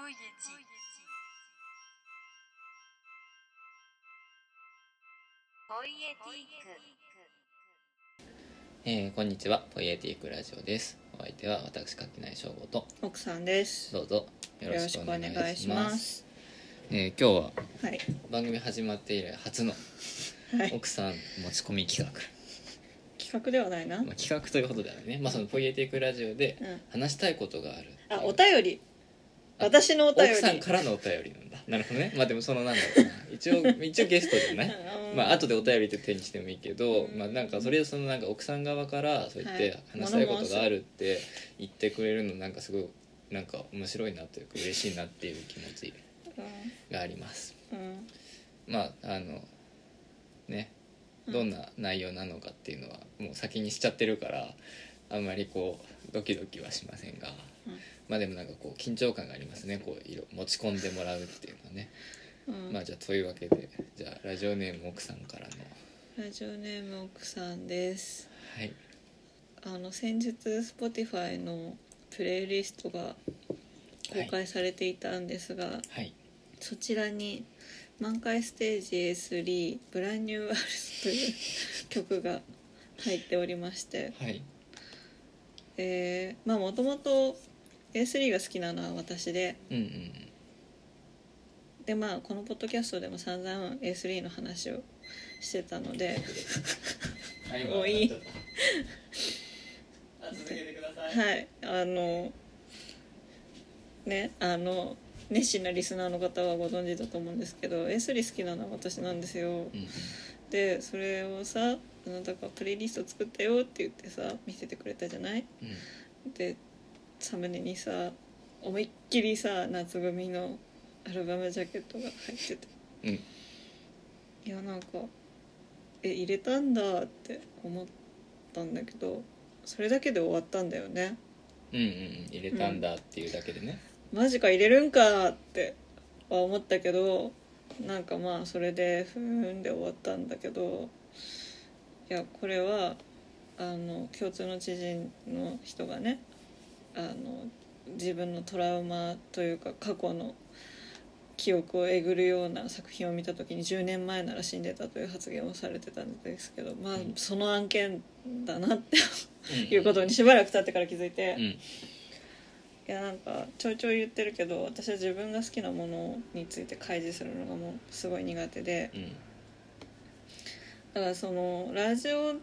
Poietic. Poietic. えーこんにちはポイエティックラジオですお相手は私垣内翔吾と奥さんです。どうぞよろよろしくおしくお願い願いししまますす。えー今日ははい。番組始まって以来初のはい。奥さん持ち込み企画、企画ではないな。まあ、企画ということではないね、まあ、そのポイエティックラジオでうん話したいことがあるっていうあ、お便り。私のお便り。奥さんからのお便りなんだ。なるほどね。まあでもそのなんだろうな。一応一応ゲストじゃないうん。まあ後でお便りって手にしてもいいけど、うんまあなんかそれでそのなんか奥さん側からそうやってはい。話したいことがあるって言ってくれるのなんかすごいなんか面白いなというか嬉しいなっていう気持ちがあります。うん。うん。まああのね。うん。どんな内容なのかっていうのはもう先にしちゃってるからあんまりこうドキドキはしませんが、うんまあでもなんかこう緊張感がありますね。こういろ持ち込んでもらうっていうのはね、うん。まあじゃあというわけでじゃあラジオネーム奥さんからの。ラジオネーム奥さんです。はい。あの先日 Spotify のプレイリストが公開されていたんですが、はい。そちらに「満開ステージ A3 ブランニューワールド」という曲が 入っておりまして。はい。えーまあもともと A3 が好きなのは私で。うんうんでまあこのポッドキャストでも散々 A3 の話をしてたので。は いもういいあ続けてください。はいあのねあの熱心なリスナーの方はご存知だと思うんですけど A3 好きなのは私なんですよ。うんうん。でそれをさあなたがプレイリスト作ったよって言ってさ見せてくれたじゃない？でサムネにさ思いっきりさ夏組のアルバムジャケットが入ってて。うん。うんいやなんかえ入れたんだって思ったんだけどそれだけで終わったんだよね。うんうんうん。入れたんだっていうだけでね、マジか入れるんかっては思ったけどなんかまあそれでふーんで終わったんだけどいやこれはあの共通の知人の人がねあの自分のトラウマというか過去の記憶をえぐるような作品を見た時に10年前なら死んでたという発言をされてたんですけどまあうんその案件だなってうんいうことにしばらく経ってから気づいて。うんいやなんかちょいちょい言ってるけど私は自分が好きなものについて開示するのがもうすごい苦手でうんだからそのラジオ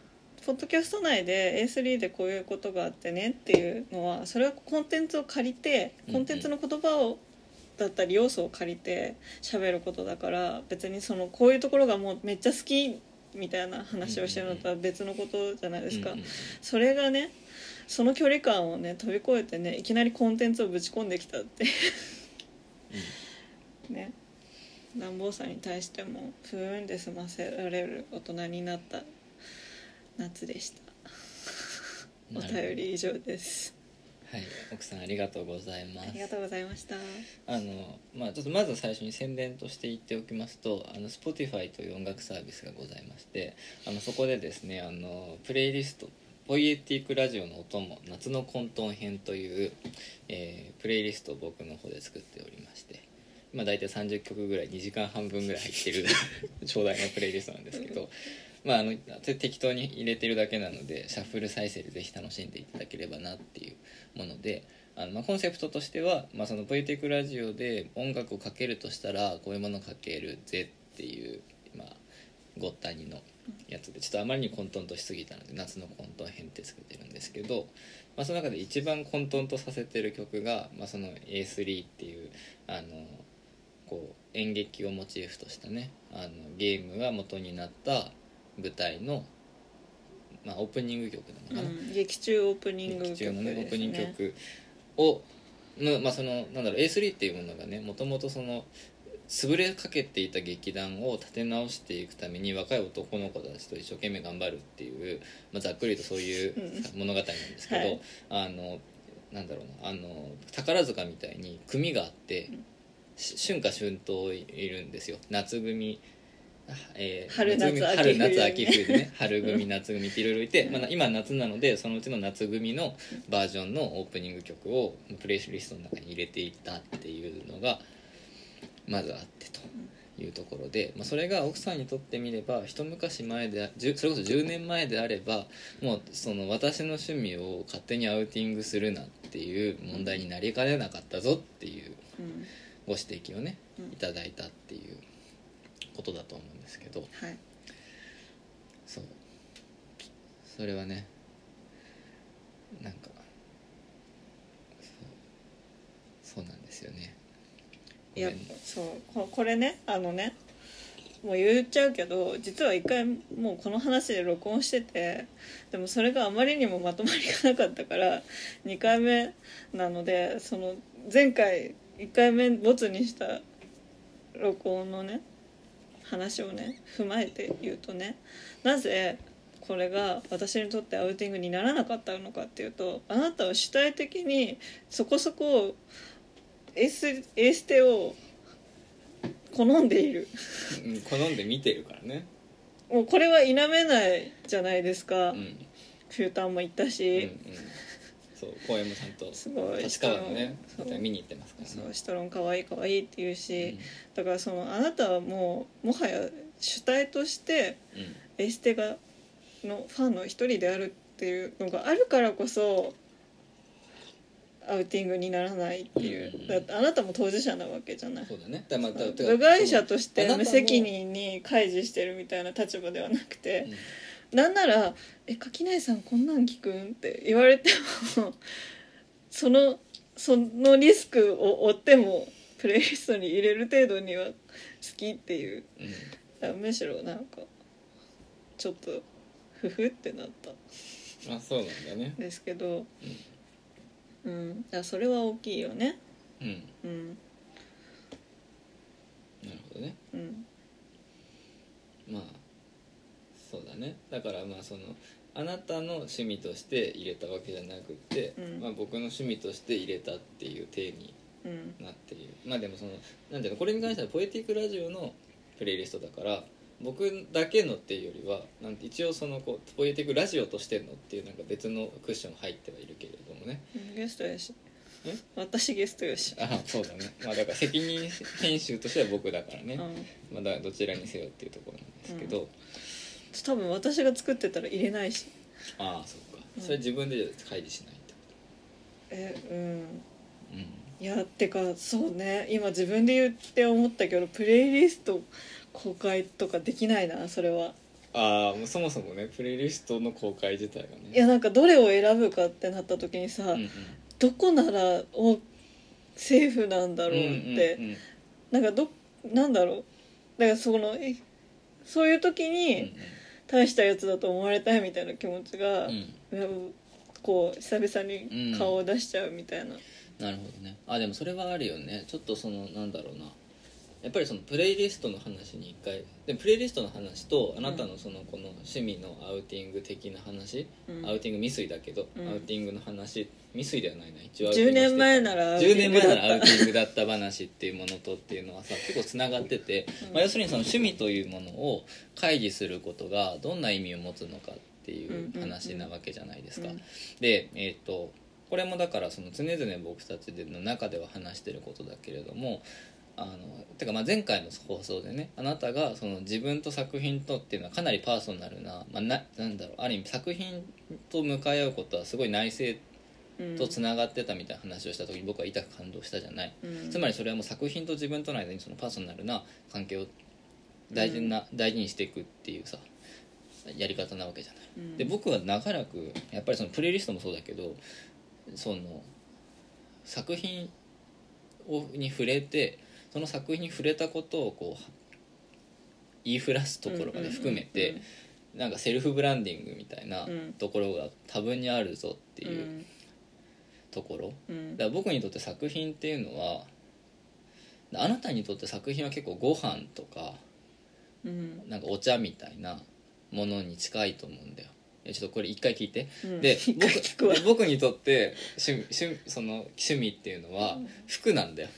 ポッドキャスト内で A3 でこういうことがあってねっていうのはそれはコンテンツを借りてうんコンテンツの言葉をだったり要素を借りて喋ることだから別にそのこういうところがもうめっちゃ好きみたいな話をしてるのとは別のことじゃないですか。それがねその距離感をね飛び越えてねいきなりコンテンツをぶち込んできたってね。乱暴さに対してもふーんで済ませられる大人になった夏でした。お便り以上です。はい。奥さんありがとうございます。ありがとうございました。あのまあちょっとまず最初に宣伝として言っておきますとあの Spotify という音楽サービスがございましてあのそこでですねあのプレイリストポイエティックラジオのお供夏の混沌編という、えープレイリストを僕の方で作っておりまして今大体30曲ぐらい2時間半分ぐらい入ってる長大なプレイリストなんですけど まああの適当に入れてるだけなのでシャッフル再生でぜひ楽しんでいただければなっていうものであの、まあ、コンセプトとしては、まあ、そのポエティックラジオで音楽をかけるとしたらこういうものをかけるぜっていう、まあ、ごったにのやつでちょっとあまりに混沌としすぎたので夏の混沌編って作ってるんですけど、まあ、その中で一番混沌とさせてる曲が、まあ、その A3 っていうあのこう演劇をモチーフとしたねあのゲームが元になった舞台の、まあ、オープニング曲なのかな、うん、劇中オープニング曲劇中のねオープニング曲をの、まあ、そのなんだろう A3 っていうものがねもともとその潰れかけていた劇団を立て直していくために若い男の子たちと一生懸命頑張るっていう、まあ、ざっくりとそういううん。物語なんですけど、はい。あのなんだろうなあの宝塚みたいに組があって、し春夏春冬いるんですよ。夏組えー春夏夏秋冬春夏秋冬でね春組夏組っていろいろいて、まあ、今夏なのでそのうちの夏組のバージョンのオープニング曲をプレイリストの中に入れていったっていうのがまずあってというところで、まあ、それが奥さんにとってみれば一昔前でそれこそ10年前であればもうその私の趣味を勝手にアウティングするなっていう問題になりかねなかったぞっていううん。ご指摘をねうん。いただいたっていうことだと思うんですけどはい。そう。それはねなんかそう。そうなんですよね。いやそう。ここれねあのねもう言っちゃうけど実は一回もうこの話で録音しててでもそれがあまりにもまとまりがなかったから2回目なのでその前回1回目ボツにした録音のね話をね踏まえて言うとねなぜこれが私にとってアウティングにならなかったのかっていうとあなたは主体的にそこそこエスエステを好んでいる。うん好んで見てるからね。もうこれは否めないじゃないですか、うん。うんフューターも行ったうんし、そう公演もちゃんとすごい立川のねそう見に行ってますからね。そうシトロン可愛い可愛いって言ううん。し、だからそのあなたはもうもはや主体としてエステがのファンの一人であるっていうのがあるからこそアウティングにならないっていう、うんだってあなたも当事者なわけじゃない。そうだね。だまあだ部外者として無責任に開示してるみたいな立場ではなくてうん、なんなら「え垣内さんこんなん聞くん?」って言われても そのそのリスクを負ってもプレイリストに入れる程度には好きっていう。うん。むしろなんかちょっとふふってなった。んあそうなんだね。ですけど。うん。だからそれは大きいよね。うん。うん。なるほどね。うん。まあね。だからまあそのあなたの趣味として入れたわけじゃなくって、うん。まあ、僕の趣味として入れたっていう体にうん。なっている。まあでもそのなんていうのこれに関してはポエティックラジオのプレイリストだから僕だけのっていうよりはなんて一応そのこうポエティックラジオとしてのっていうなんか別のクッション入ってはいるけれどもね。ゲストやし。え？私ゲストやし。あそうだね。まあだから責任編集としては僕だからね、うん。まあ、どちらにせよっていうところなんですけど、多分私が作ってたら入れないし。ああそっか。うん。それ自分で開示しないってこえうん。とうん。いやてかそうね。今自分で言って思ったけどプレイリスト公開とかできないなそれは。ああもうそもそもねプレイリストの公開自体がね。いやなんかどれを選ぶかってなった時にさ、うんうん。どこならおセーフなんだろうって、うんうんうんなんかどなんだろう。だからそのえそういう時うんに大したやつだと思われたいみたいな気持ちが、うん。うん。こう久々に顔を出しちゃうみたいな、なるほどね。あでもそれはあるよね。ちょっとそのなんだろうな。やっぱりそのプレイリストの話に一回でプレイリストの話とあなたのそのこの趣味のアウティング的な話、うん。アウティング未遂だけど、うん。アウティングの話未遂ではないな。一応アウティン10グして年前ならアウテ10ィングだった。年前ならアウティングだった話っていうものとっていうのはさ結構つながってて、うん。まあ、要するにその趣味というものを会議することがどんな意味を持つのかっていう話なわけじゃないですか。うん。でえっ、とこれもだからその常々僕たちの中では話してることだけれどもあのてかまあ前回の放送でねあなたがその自分と作品とっていうのはかなりパーソナルな,、まあ、ななんだろうある意味作品と向かい合うことはすごい内省うんとつながってたみたいな話をした時に僕は痛く感動したじゃない、うん。つまりそれはもう作品と自分との間にそのパーソナルな関係を大事な、大事にしていくっていうさやり方なわけじゃない。うん。で僕は長らくやっぱりそのプレイリストもそうだけどその作品をに触れてその作品に触れたことをこう言いふらすところまで含めて、うんうんなんかセルフブランディングみたいなうん。ところが多分にあるぞってうん。いうところ、うん。だから僕にとって作品っていうのはあなたにとって作品は結構ご飯とかうん。なんかお茶みたいなものに近いと思うんだよ。ちょっとこれ一回聞いて、うん。で一僕僕にとって趣味趣味その趣味っていうのはうん。服なんだよ。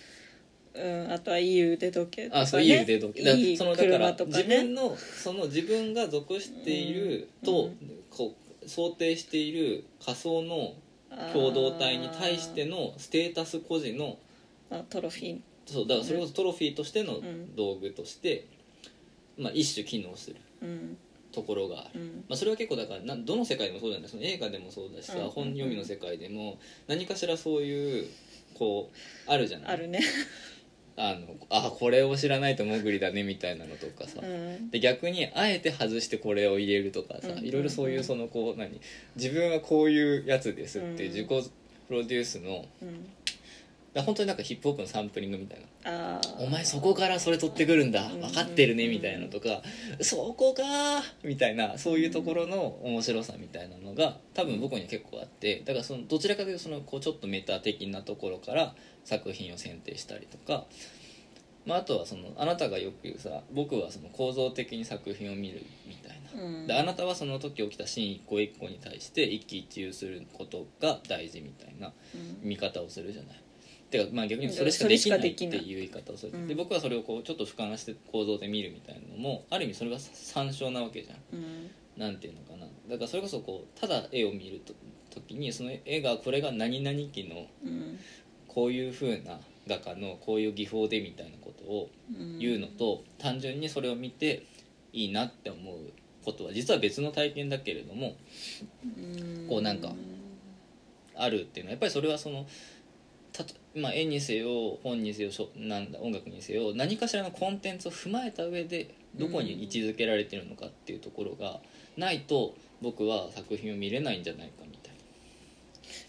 うん、あとはいい腕時計とか、ね、あそういい腕時計。だいいそのだから自分のその自分が属していると、うん。こう想定している仮想の共同体に対してのステータス孤児のトロフィー。そうだからそれこそトロフィーとしてのん。道具として、まあ、一種機能するうん。ところがある、うん。まあ、それは結構だからなどの世界でもそうじゃないその映画でもそうだしさ、うん。本読みの世界でも何かしらそういうこうあるじゃない？あるねあのあこれを知らないとモグリだねみたいなのとかさ、うん。で逆にあえて外してこれを入れるとかさ、うん。いろいろそういうそのこう何？自分はこういうやつですっていううん。自己プロデュースのうんだ本当になんかヒップホップのサンプリングみたいな。お前そこからそれ取ってくるんだ。うん分かってるねみたいなのとかそこかーみたいなそういうところの面白さみたいなのが多分僕には結構あってだからそのどちらかというとそのこうちょっとメタ的なところから作品を選定したりとか、まあ、あとはそのあなたがよく言うさ僕はその構造的に作品を見るみたいな。うん。であなたはその時起きたシーン一個一個に対して一喜一憂することが大事みたいなうん。見方をするじゃない。てかまあ逆にそれしかできないっていいう言い方をする、うん。で僕はそれをこうちょっと俯瞰して構造で見るみたいなのもある意味それが参照なわけじゃん。うん。なんていうのかな。だからそれこそこうただ絵を見ると時にその絵がこれが何々期のうん。こういう風な画家のこういう技法でみたいなことをうん。言うのと単純にそれを見ていいなって思うことは実は別の体験だけれどもこうなんかあるっていうのはやっぱりそれはそのたと、まあ、絵にせよ本にせよしょなんだ音楽にせよ何かしらのコンテンツを踏まえた上でどこに位置づけられてるのかっていうところがないと僕は作品を見れないんじゃないかみたい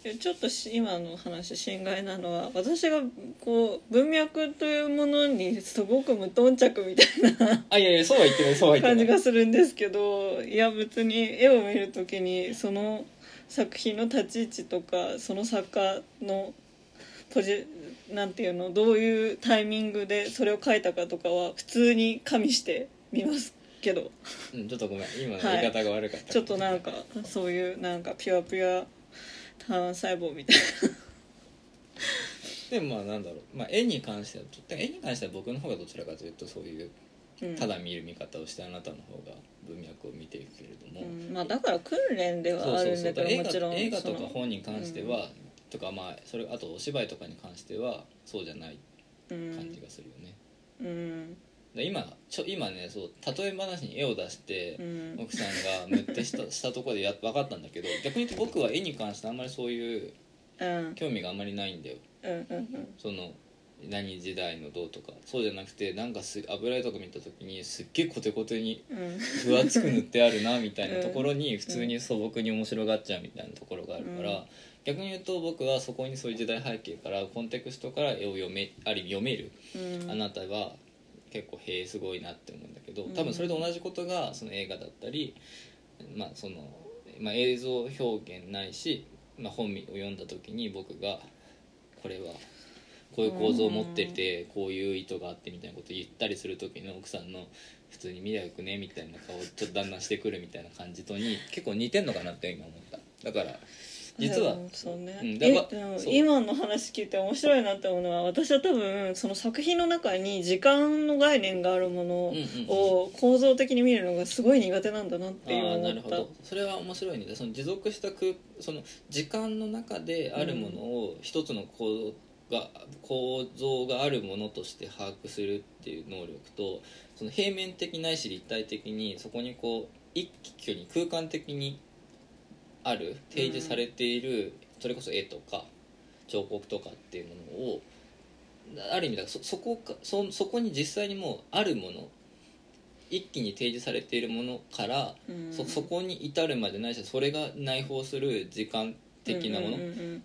えちょっとし今の話心外なのは私がこう文脈というものにすごく無頓着みたいななあいやいやそうは言ってないそうは言ってない感じがするんですけどいや別に絵を見る時にその作品の立ち位置とかその作家のポジなんていうのどういうタイミングでそれを描いたかとかは普通に加味して見ますけど。うん、ちょっとごめん。今のはい。言い方が悪かった、ちょっとなんかそういうなんかピュアピュア単細胞みたいでもまあなんだろう、まあ、絵に関してはちょっと絵に関しては僕の方がどちらかというとそういうただ見る見方をしてあなたの方が文脈を見ていくけれども、うん。まあ、だから訓練ではあるんだけどもちろん。映画とか本に関しては、とかまあそれあとお芝居とかに関してはそうじゃないうん感じがするよね、うん。で今ちょ今ねそう例え話に絵を出してう、ん。奥さんが塗ってした したところでや分かったんだけど逆に言うと僕は絵に関してあんまりそういううん。興味があんまりないんだよ。うんうんその何時代のどうとか。そうじゃなくてなんかす油絵とか見た時にすっげえコテコテに分厚く塗ってあるなみたいなところに 普通に素朴に面白がっちゃうみたいなところがあるから、うん逆に言うと僕はそこにそういう時代背景からコンテクストから絵を読めある意味読めるうん。あなたは結構へえすごいなって思うんだけどうん。多分それと同じことがその映画だったり、まあそのまあ、映像表現ないし、まあ、本を読んだ時に僕がこれはこういう構造を持っててこういう意図があってみたいなことを言ったりする時の奥さんの普通に見りゃよくねみたいな顔をちょっとだんだんしてくるみたいな感じとに結構似てんのかなって今思った。だから実は。でもそうね、うんでも今の話聞いて面白いなって思うのは私は多分その作品の中に時間の概念があるものうんうんうん。を構造的に見るのがすごい苦手なんだなって今ああ思った。なるほど。それは面白いね。その持続した空その時間の中であるものを一つの構造が構造があるものとして把握するっていう能力とその平面的ないし立体的にそこにこう一挙に空間的にある提示されている、それこそ絵とか彫刻とかっていうものをある意味だからそそこかそそこに実際にもうあるもの一気に提示されているものから、うん。そそこに至るまでないしそれが内包する時間的なもの、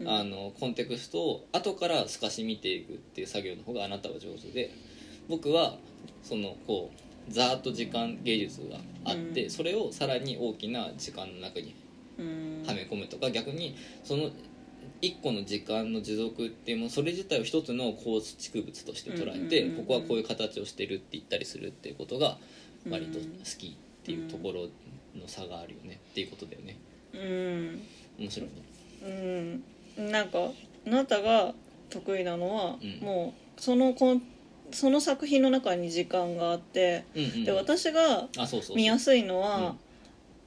あのコンテクストを後から透かし見ていくっていう作業の方があなたは上手で僕はそのこうざーっと時間芸術があって、うん。それをさらに大きな時間の中にうんはめ込むとか逆にその一個の時間の持続っていうものそれ自体を一つの構築物として捉えて、ここはこういう形をしてるって言ったりするっていうことが割と好きっていうところの差があるよねっていうことだよね。うん。面白いね。うん。なんかあなたが得意なのは、うん。もうそのコンその作品の中に時間があってうんうんで私が見やすいのは、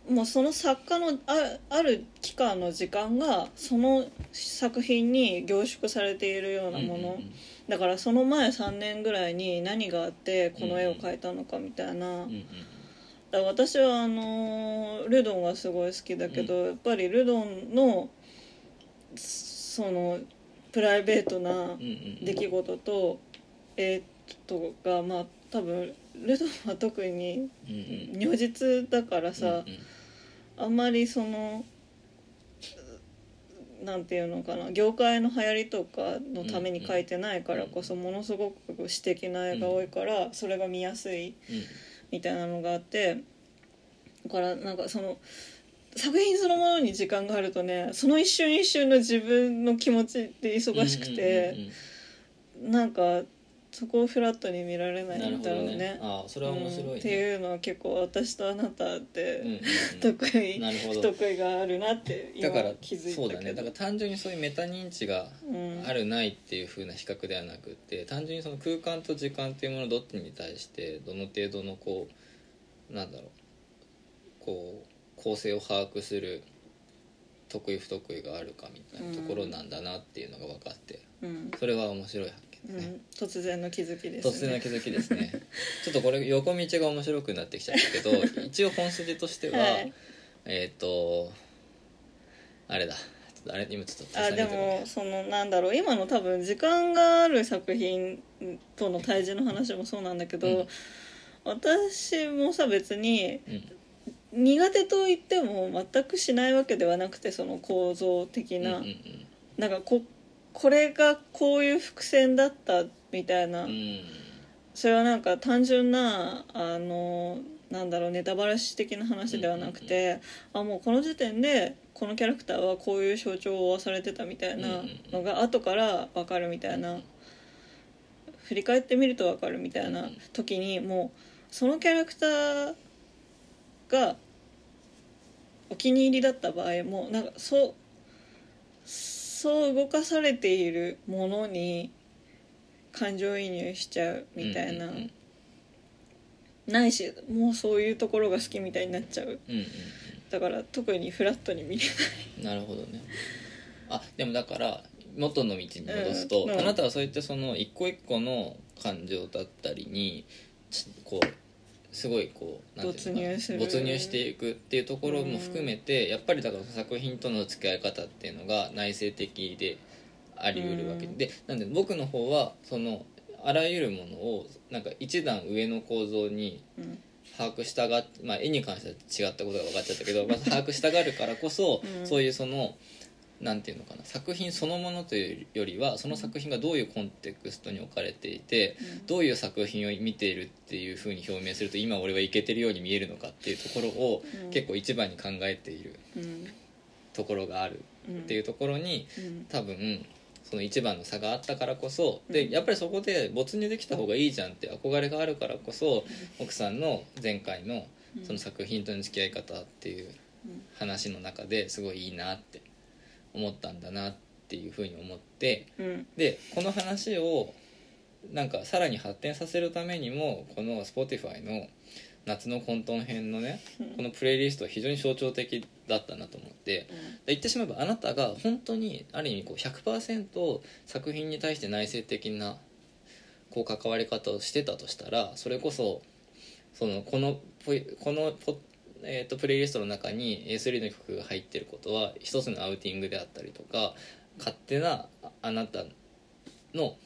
もうその作家のあある期間の時間がその作品に凝縮されているようなもの、だからその前3年ぐらいに何があってこの絵を描いたのかみたいな、だから私はあのルドンがすごい好きだけど、やっぱりルドンのそのプライベートな出来事と絵とがまあ多分ルドンは特に如実だからさ、うんうんあんまりそのなんていうのかな業界の流行りとかのために描いてないからこそものすごく詩的な絵が多いからそれが見やすいみたいなのがあってだからなんかその作品そのものに時間があるとねその一瞬一瞬の自分の気持ちって忙しくてなんかそこをフラットに見られないんだろうね。ね。あそれは面白いね、うん。っていうのは結構私とあなたって、うんうんうん。得意不得意があるなって今だから気づいたけど。そうだね。だから単純にそういうメタ認知がうん。あるないっていう風な比較ではなくて単純にその空間と時間っていうものどっちに対してどの程度のこうなんだろう。こう構成を把握する得意不得意があるかみたいなところなんだなっていうのが分かって。うん。それは面白い。発見ですね、うん、突然の気づきです、ね、突然の気づきですね。ちょっとこれ横道が面白くなってきちゃったけど 一応本筋としては、はい。えっ、とあれだ。ちょっとあれ今ちょっとあでもそのなんだろう。今の多分時間がある作品との対峙の話もそうなんだけど、うん。私もさ別にうん。苦手と言っても全くしないわけではなくてその構造的な、うんうん。なんかここれがこういう伏線だったみたいな、うん。うんそれはなんか単純なあのなんだろうネタバラシ的な話ではなくて、あもうこの時点でこのキャラクターはこういう象徴を負わされてたみたいなのが後から分かるみたいな。振り返ってみると分かるみたいな時にもうそのキャラクターがお気に入りだった場合もなんかそうそう動かされているものに感情移入しちゃうみたいな、うんうんうん。ないしもうそういうところが好きみたいになっちゃう。うんうんだから特にフラットに見れうんなるほどね。あでもだから元の道に戻すと、うん。うん。あなたはそういったその一個一個の感情だったりにちこうすごいこうなんていうのかな没入する。没入していくっていうところも含めて、やっぱりだから作品との付き合い方っていうのが内省的であり得るわけで,、なんで僕の方はそのあらゆるものをなんか一段上の構造に把握したがまあ絵に関しては違ったことが分かっちゃったけど、まあ、把握したがるからこそ、うん。そういうそのなんていうのかな作品そのものというよりはその作品がどういうコンテクストに置かれていて、うん。どういう作品を見ているっていうふうに表明すると今俺はいけてるように見えるのかっていうところをうん。結構一番に考えているうん。ところがあるっていうところにうん。多分その一番の差があったからこそうん。でやっぱりそこで没入できた方がいいじゃんって憧れがあるからこそ奥さんの前回のうん。その作品との付き合い方っていううん。話の中ですごいいいなって思ったんだなっていうふうに思ってうん。でこの話をなんかさらに発展させるためにもこの Spotify の夏の混沌編のねうん。このプレイリストは非常に象徴的だったなと思って言ってしまえばあなたが本当にある意味こう100%作品に対して内省的なこう関わり方をしてたとしたらそれこそそのこのポイこのポ、えー、とプレイリストの中に A3 の曲が入ってることは一つのアウティングであったりとか勝手なああなたの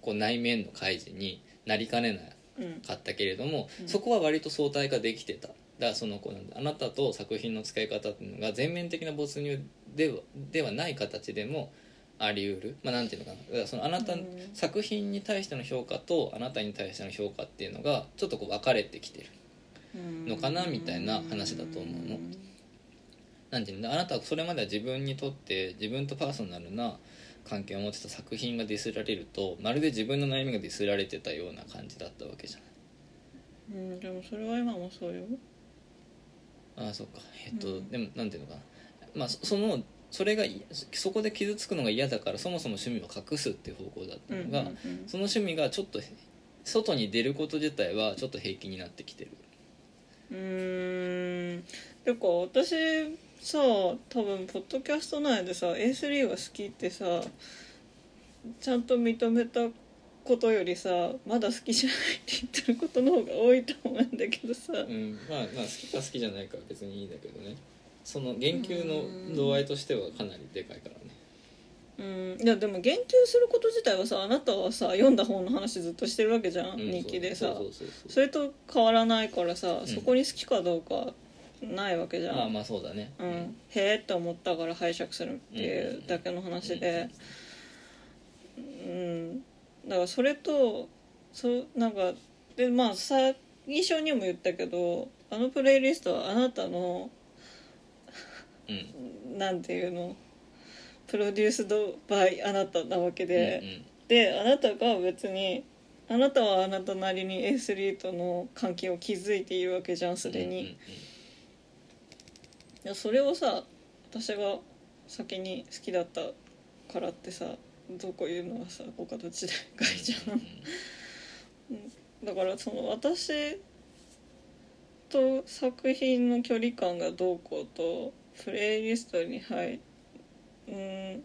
こう内面の開示になりかねないうん。かったけれども、うん。そこは割と相対化できてた。だそのこうなんだあなたと作品の使い方っていうのが全面的な没入ではではない形でもあり得る。まあなんていうのかな。そのあなた、うん。作品に対しての評価とあなたに対しての評価っていうのがちょっとこう分かれてきてる。うんのかなみたいな話だと思うの。なんていうの？あなたはそれまでは自分にとって自分とパーソナルな関係を持ってた作品がディスられるとまるで自分の悩みがディスられてたような感じだったわけじゃない。うんでもそれは今もそうよ。ああそっか。えっと、うん。でもなんていうのかな。まあそそのそれがいそこで傷つくのが嫌だからそもそも趣味を隠すっていう方向だったのが、その趣味がちょっと外に出ること自体はちょっと平気になってきてるうーん。てか私さ多分ポッドキャスト内でさ A3 が好きってさちゃんと認めたことよりさまだ好きじゃないって言ってることの方が多いと思うんだけどさ、うん。まあまあ好きか好きじゃないかは別にいいんだけどね。その言及の度合いとしてはかなりでかいからねうん。いやでも言及すること自体はさあなたはさ読んだ本の話ずっとしてるわけじゃん、うん日記でさ。それと変わらないからさ、ん。そこに好きかどうかないわけじゃん、まあまあそうだね。うん、へえって思ったから拝借するっていうだけの話で。うんだからそれとそうなんかでまあ最初にも言ったけどあのプレイリストはあなたのうん。なんていうのプロデュースドバイあなたなわけで、うんうん。であなたが別にあなたはあなたなりに A3 との関係を築いているわけじゃんすでに、うんうんいやそれをさ私が先に好きだったからってさどうこう言うのはさ他と違いじゃんだからその私と作品の距離感がどうこうとプレイリストに入うん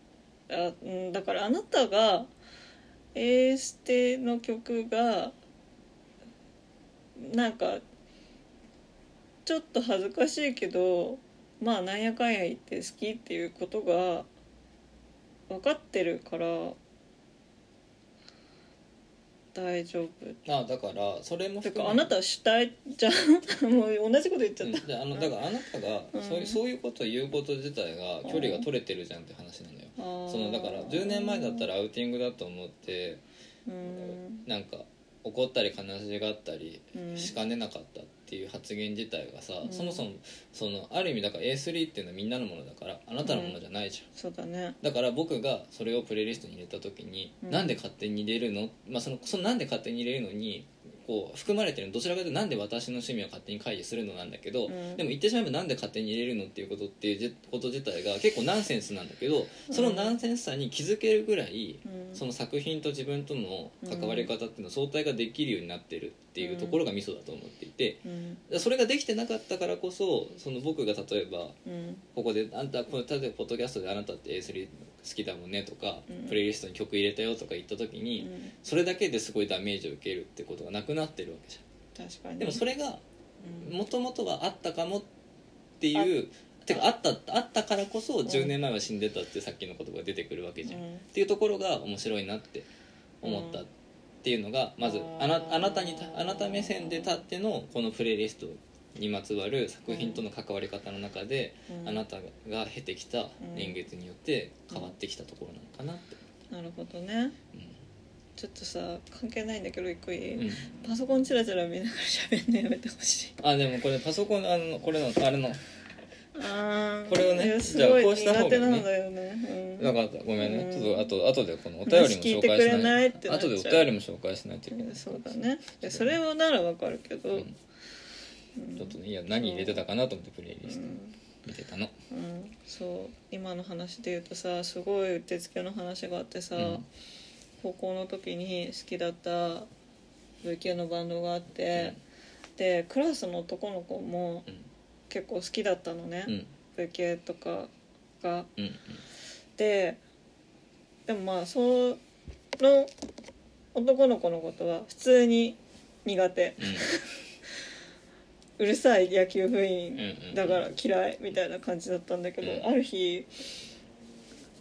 あだからあなたがエーステの曲がなんかちょっと恥ずかしいけどまあなんやかんや言って好きっていうことが分かってるから大丈夫。あだからそれもて含めかあなたは主体じゃん。もう同じこと言っちゃった、うん。であのだからあなたがうんそういうそういうことを言うこと自体が距離が取れてるじゃんって話なのよ。あー。そのだから10年前だったらアウティングだと思ってうん。なんか怒ったり悲しがったりうん。しかねなかったっていう発言自体がさ、うん。そもそもそのある意味だから A3 っていうのはみんなのものだからあなたのものじゃないじゃん、そうだね。だから僕がそれをプレイリストに入れた時に、うん。なんで勝手に入れるの,、まあ、そのそのなんで勝手に入れるのにこう含まれてるのどちらかというとなんで私の趣味を勝手に開示するのなんだけど、うん。でも言ってしまえばなんで勝手に入れるのっていうことっていうじこと自体が結構ナンセンスなんだけどそのナンセンスさに気づけるぐらい、うん。その作品と自分との関わり方っていうのを相対ができるようになってるっていうところがミソだと思っていて。うん。それができてなかったからこそその僕が例えばうん。ここであんたこの例えばポッドキャストであなたって A3 好きだもんねとか、うん。プレイリストに曲入れたよとか言った時に、うん。それだけですごいダメージを受けるってことがなくなってるわけじ確かに。ゃんでもそれがうん。もともとはあったかもっていうてかあったあったからこそ10年前は死んでたってさっきの言葉が出てくるわけじゃん。っていうところが面白いなって思ったっていうのがまずあなあなたにあなた目線で立ってのこのプレイリストにまつわる作品との関わり方の中で、うん。あなたが経てきた年月によって変わってきたところなのかなって、なるほどね。ちょっとさ関係ないんだけど一個いい、うん。うんパソコンチラチラ見ながら喋るのやめてほしい。あでもこれパソコンあのこれのあれのこれをねいやすごいじゃあこうした方がいいねなんかった。ごめんね、うん。ちょっとあと後でこのお便りも紹介しない。ってなっちゃう。後でお便りも紹介しないといけない。そうだね。それはならわかるけど、ちょっとねいや何入れてたかなと思ってプレイリスト。見てたの、うん、そう。今の話で言うとさすごいうってつけの話があってさ、うん。高校の時に好きだった V 系のバンドがあって、でクラスの男の子もうん結構好きだったのね、うん。V 系とかが。うんうん。ででもまあその男の子のことは普通に苦手。うるさい野球部員だから嫌いみたいな感じだったんだけど、うんある日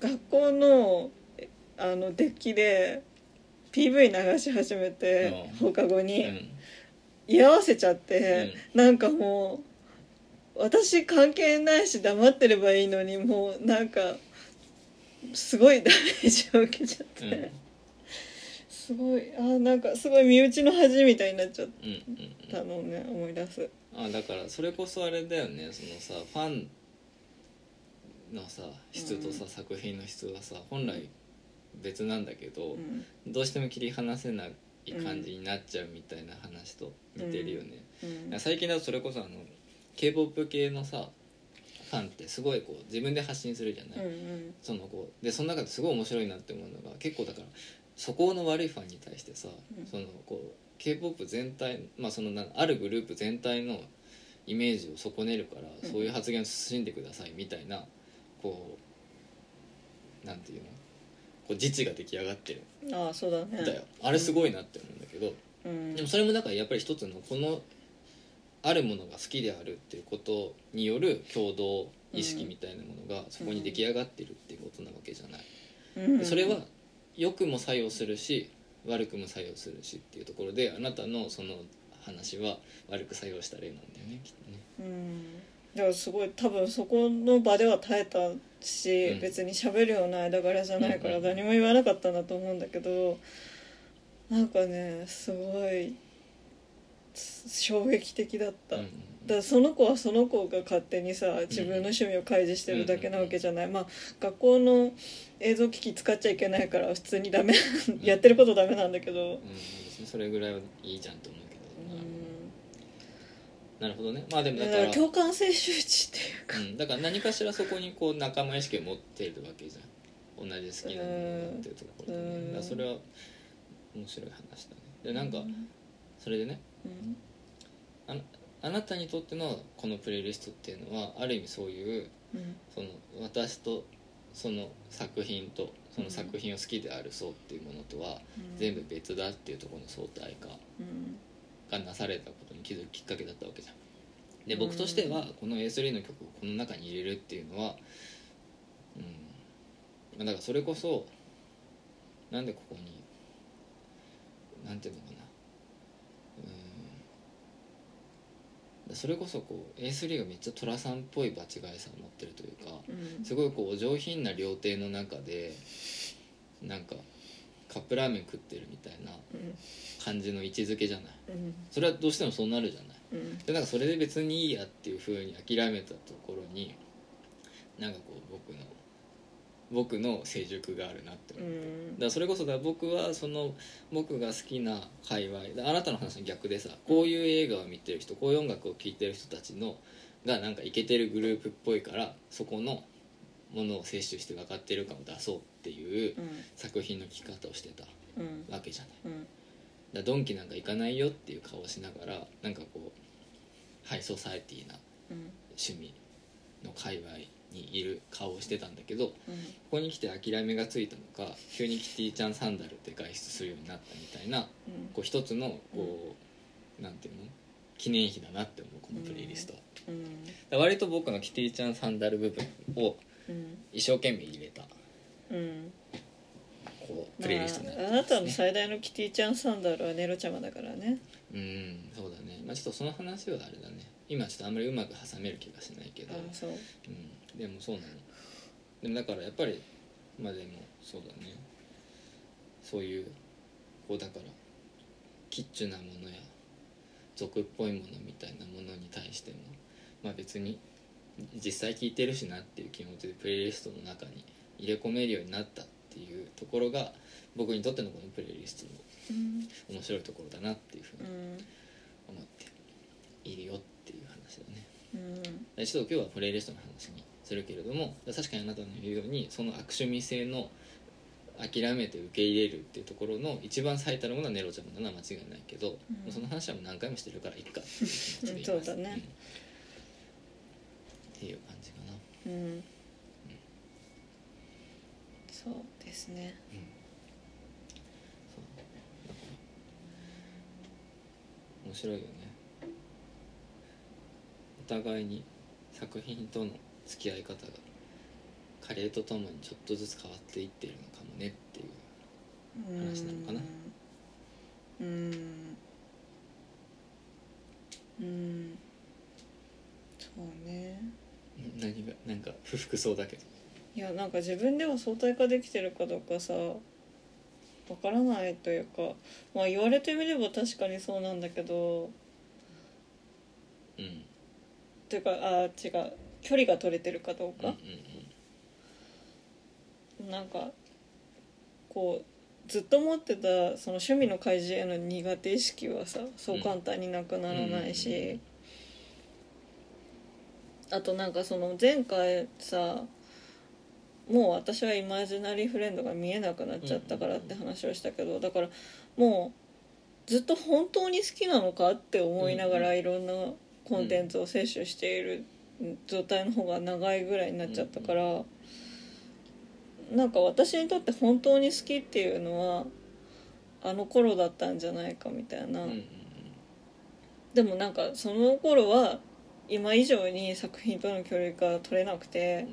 学校のえあのデッキで PV 流し始めて、うん。放課後に、うん。居合わせちゃって、なんかもう私関係ないし黙ってればいいのにもうなんかすごいダメージを受けちゃって、うん。すごいあなんかすごい身内の恥みたいになっちゃっうんうんうん。たのをね思い出す。あだからそれこそあれだよね。そのさファンのさ質とさ、作品の質はさ本来別なんだけどう、ん。どうしても切り離せない感じになっちゃうみたいな話と似てるよね、うん。最近だとそれこそあの k p o p 系のさファンってすごいこう自分で発信するじゃない、うんうん。そのこうでその中ですごい面白いなって思うのが結構だから素行の悪いファンに対してさ、うん。そのこう k p o p 全体、まあ、そのなあるグループ全体のイメージを損ねるから、うん。そういう発言を慎んでくださいみたいなこうなんていうの？こう自治が出来上がってる。ああそうだね。んだよ、あれすごいなって思うんだけど、うん。でもそれもだからやっぱり一つのこのあるものが好きであるっていうことによる共同意識みたいなものがそこに出来上がってるっていうことなわけじゃない、うん。でそれは良くも作用するし悪くも作用するしっていうところであなたのその話は悪く作用した例なんだよねきっとね。うん。だからすごい多分そこの場では耐えたし、うん。別に喋るような間柄じゃないからうん。何も言わなかったんだと思うんだけどなんかねすごい衝撃的だった、うん。だからその子はその子が勝手にさ自分の趣味を開示してるだけなわけじゃない、まあ学校の映像機器使っちゃいけないから普通にダメ やってることダメなんだけど、うん。別にそれぐらいはいいじゃんと思うけど、うん。なるほどね。まあでもだだから共感性周知っていうか。うん、だから何かしらそこにこう仲間意識を持っているわけじゃん。同じ好きなものだっていうところで、ねそれは面白い話だね。でなんかそれでねうん。あなあなたにとってのこのプレイリストっていうのはある意味そういううん。その私とその作品とその作品を好きである層っていうものとは全部別だっていうところの相対化うん。がなされたことに気づくきっかけだったわけじゃん。で僕としてはこの A3 の曲をこの中に入れるっていうのはうん。まあだからそれこそなんでここになんていうのかなうんそれこそこう A3 がめっちゃ寅さんっぽい場違いさを持ってるというかうん。すごいこうお上品な料亭の中でなんかカップラーメン食ってるみたいなうん。感じの位置づけじゃない。うん。それはどうしてもそうなるじゃない。うん。でなんかそれで別にいいやっていうふうに諦めたところになんかこう僕の僕の成熟があるなって思う、だからそれこそだ僕はその僕が好きな界隈であなたの話の逆でさこういう映画を見てる人こういう音楽を聴いてる人たちのがなんかイケてるグループっぽいからそこのものを摂取して分かってる感を出そうっていううん。作品の聴き方をしてたうん。わけじゃない。うん。だドンキなんか行かないよっていう顔をしながらなんかこうハイソサエティなうん。趣味の界隈にいる顔をしてたんだけどこうん。こに来て諦めがついたのか急にキティちゃんサンダルで外出するようになったみたいなうん。こう一つのこう、なんていうの？記念碑だなって思うこのプレイリストは、うん。割と僕のキティちゃんサンダル部分をうん。一生懸命入れたうん。こうプレイリストになってまあ、あなたの最大のキティちゃんサンダルはネロちゃまだからね。うんそうだね。まあちょっとその話はあれだね。今ちょっとあんまりうまく挟める気がしないけど。ああそう。うん、でもそうなの。でもだからやっぱりまあでもそうだね。そういうこうだからキッチュなものや俗っぽいものみたいなものに対してもまあ別に実際聴いてるしなっていう気持ちでプレイリストの中に入れ込めるようになったっていうところが僕にとってのこのプレイリストのうん。面白いところだなっていうふううにん。思っているよっていう話だね。うん。でちょっと今日はプレイリストの話にするけれども確かにあなたの言うようにその悪趣味性の諦めて受け入れるっていうところの一番最たるものはネロちゃんなのは間違いないけど、うん。その話はもう何回もしてるからいっか。そうだねん。っていう感じかな。うん。そうですね。そうだから面白いよね。お互いに作品との付き合い方が加齢とともにちょっとずつ変わっていっているのかもねっていう話なのかな。うん。うん。そうね。何がなんか不服そうだけど。いやなんか自分では相対化できてるかどうかさわからないというかまあ言われてみれば確かにそうなんだけど。うん。というかあ違う距離が取れてるかどうか、なんかこうずっと持ってたその趣味の開示への苦手意識はさそう簡単になくならないし、あとなんかその前回さもう私はイマジナリーフレンドが見えなくなっちゃったからって話をしたけどだからもうずっと本当に好きなのかって思いながらいろんなコンテンツを摂取している状態の方が長いぐらいになっちゃったからなんか私にとって本当に好きっていうのはあの頃だったんじゃないかみたいな。うんうんでもなんかその頃は今以上に作品との距離が取れなくて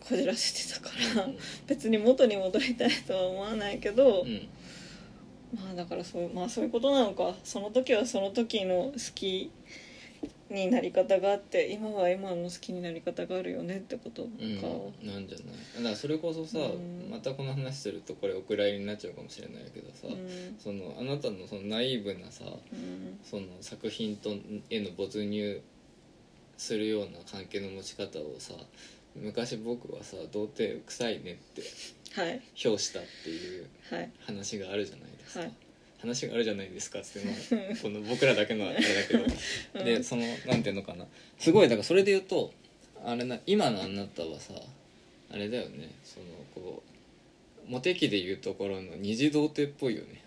こじらせてたから別に元に戻りたいとは思わないけど、うんうん。まあだからそう,、まあ、そういうことなのか。その時はその時の好きになり方があって今は今の好きになり方があるよねってことか、うん、なんじゃない。だからそれこそさ、うん。またこの話するとこれお蔵入りになっちゃうかもしれないけどさ、うん。そのあなたのそのナイーブなさうん。その作品とへの没入するような関係の持ち方をさ昔僕はさ童貞臭いねってはい。評したっていうはい。話があるじゃないですか、はい話があるじゃないですかっつって、まあ、この僕らだけのあれだけど、うん。でそのなんていうのかな。すごいだからそれで言うとあれな今のあなたはさあれだよね。そのこうモテ期でいうところの二次童貞っぽいよね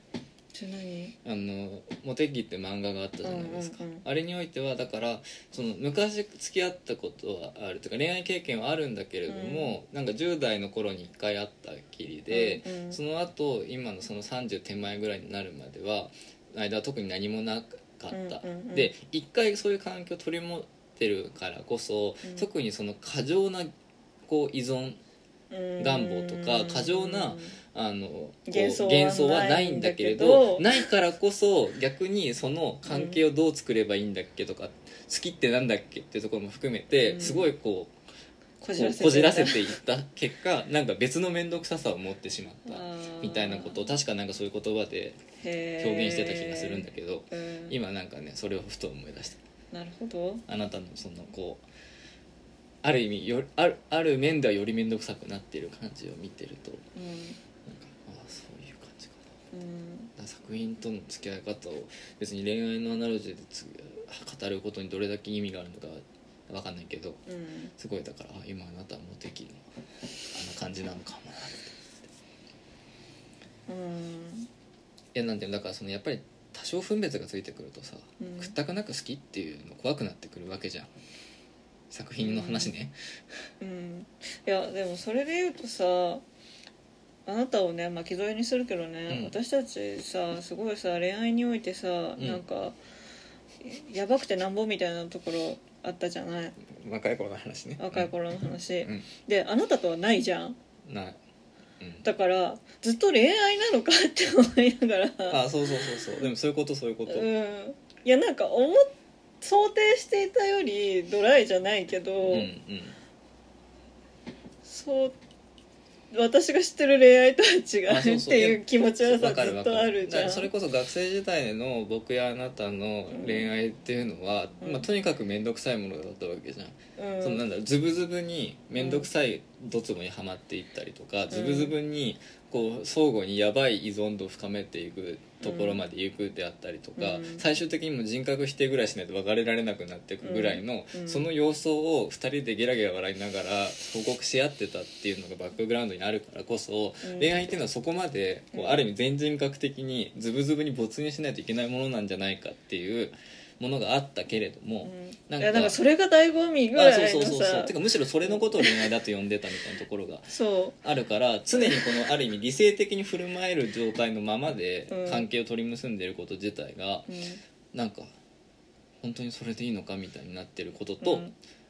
あ何？あの「モテ期」って漫画があったじゃないですか、うんうんうん。あれにおいてはだからその昔付き合ったことはあるというか恋愛経験はあるんだけれども、なんか10代の頃に1回会ったきりで、うんうんその後今のその30手前ぐらいになるまでは間は特に何もなかった、うんうんうん。で一回そういう環境を取り持ってるからこそ、うん。特にその過剰なこう依存願望とか過剰なあの幻想は幻想はないんだけれどないからこそ逆にその関係をどう作ればいいんだっけとか、好きってなんだっけっていうところも含めて、うん。すごいこうここじらせてうこじらせていった。結果なんか別の面倒くささを持ってしまったみたいなことを確かなんかそういう言葉で表現してた気がするんだけど、うん。今なんかねそれをふと思い出した。なるほど。あなたのそのこうある意味よあるある面ではより面倒くさくなっている感じを見てるとうんなんかああそういう感じかなうんだから作品との付き合い方を別に恋愛のアナロジーでつ語ることにどれだけ意味があるのかわかんないけどうん。すごいだからあ今あなたはモテ期のあの感じなのかもなって。うん。いやなんていうのだからそのやっぱり多少分別がついてくるとさ、うん。屈託なく好きっていうの怖くなってくるわけじゃん。作品の話ね、うん。いやでもそれで言うとさあなたをね巻き添えにするけどね、うん。私たちさすごいさ恋愛においてさ、ん。なんかやばくてなんぼみたいなところあったじゃない？若い頃の話ね。若い頃の話、うん。であなたとはないじゃん？ない、うん、だからずっと恋愛なのかって思いながら。あそうそうそうそう。でもそういうことそういうこと、うん。いやなんか思っ想定していたよりドライじゃないけど、うんうん。そう私が知ってる恋愛とは違うっていう気持ちはさずっとあるじゃん。それこそ学生時代の僕やあなたの恋愛っていうのは、うん。まあ、とにかく面倒くさいものだったわけじゃん、うん。そのなんだろうズブズブに面倒くさいドツボにはまっていったりとか、ズブズブにこう相互にやばい依存度を深めていくところまで行くであったりとか、うん。最終的にもう人格否定ぐらいしないと別れられなくなっていくぐらいの、うん。その様相を2人でゲラゲラ笑いながら報告し合ってたっていうのがバックグラウンドにあるからこそ、うん。恋愛っていうのはそこまでこううんある意味全人格的にズブズブに没入しないといけないものなんじゃないかっていうものがあったけれども、うん。なんかなんかそれが醍醐味ぐあらいのそうそうそうそう。さてかむしろそれのことを恋愛だと呼んでたみたいなところがそあるから常にこのある意味理性的に振る舞える状態のままでうん。関係を取り結んでいること自体がう、うん。なんか本当にそれでいいのかみたいになってることと、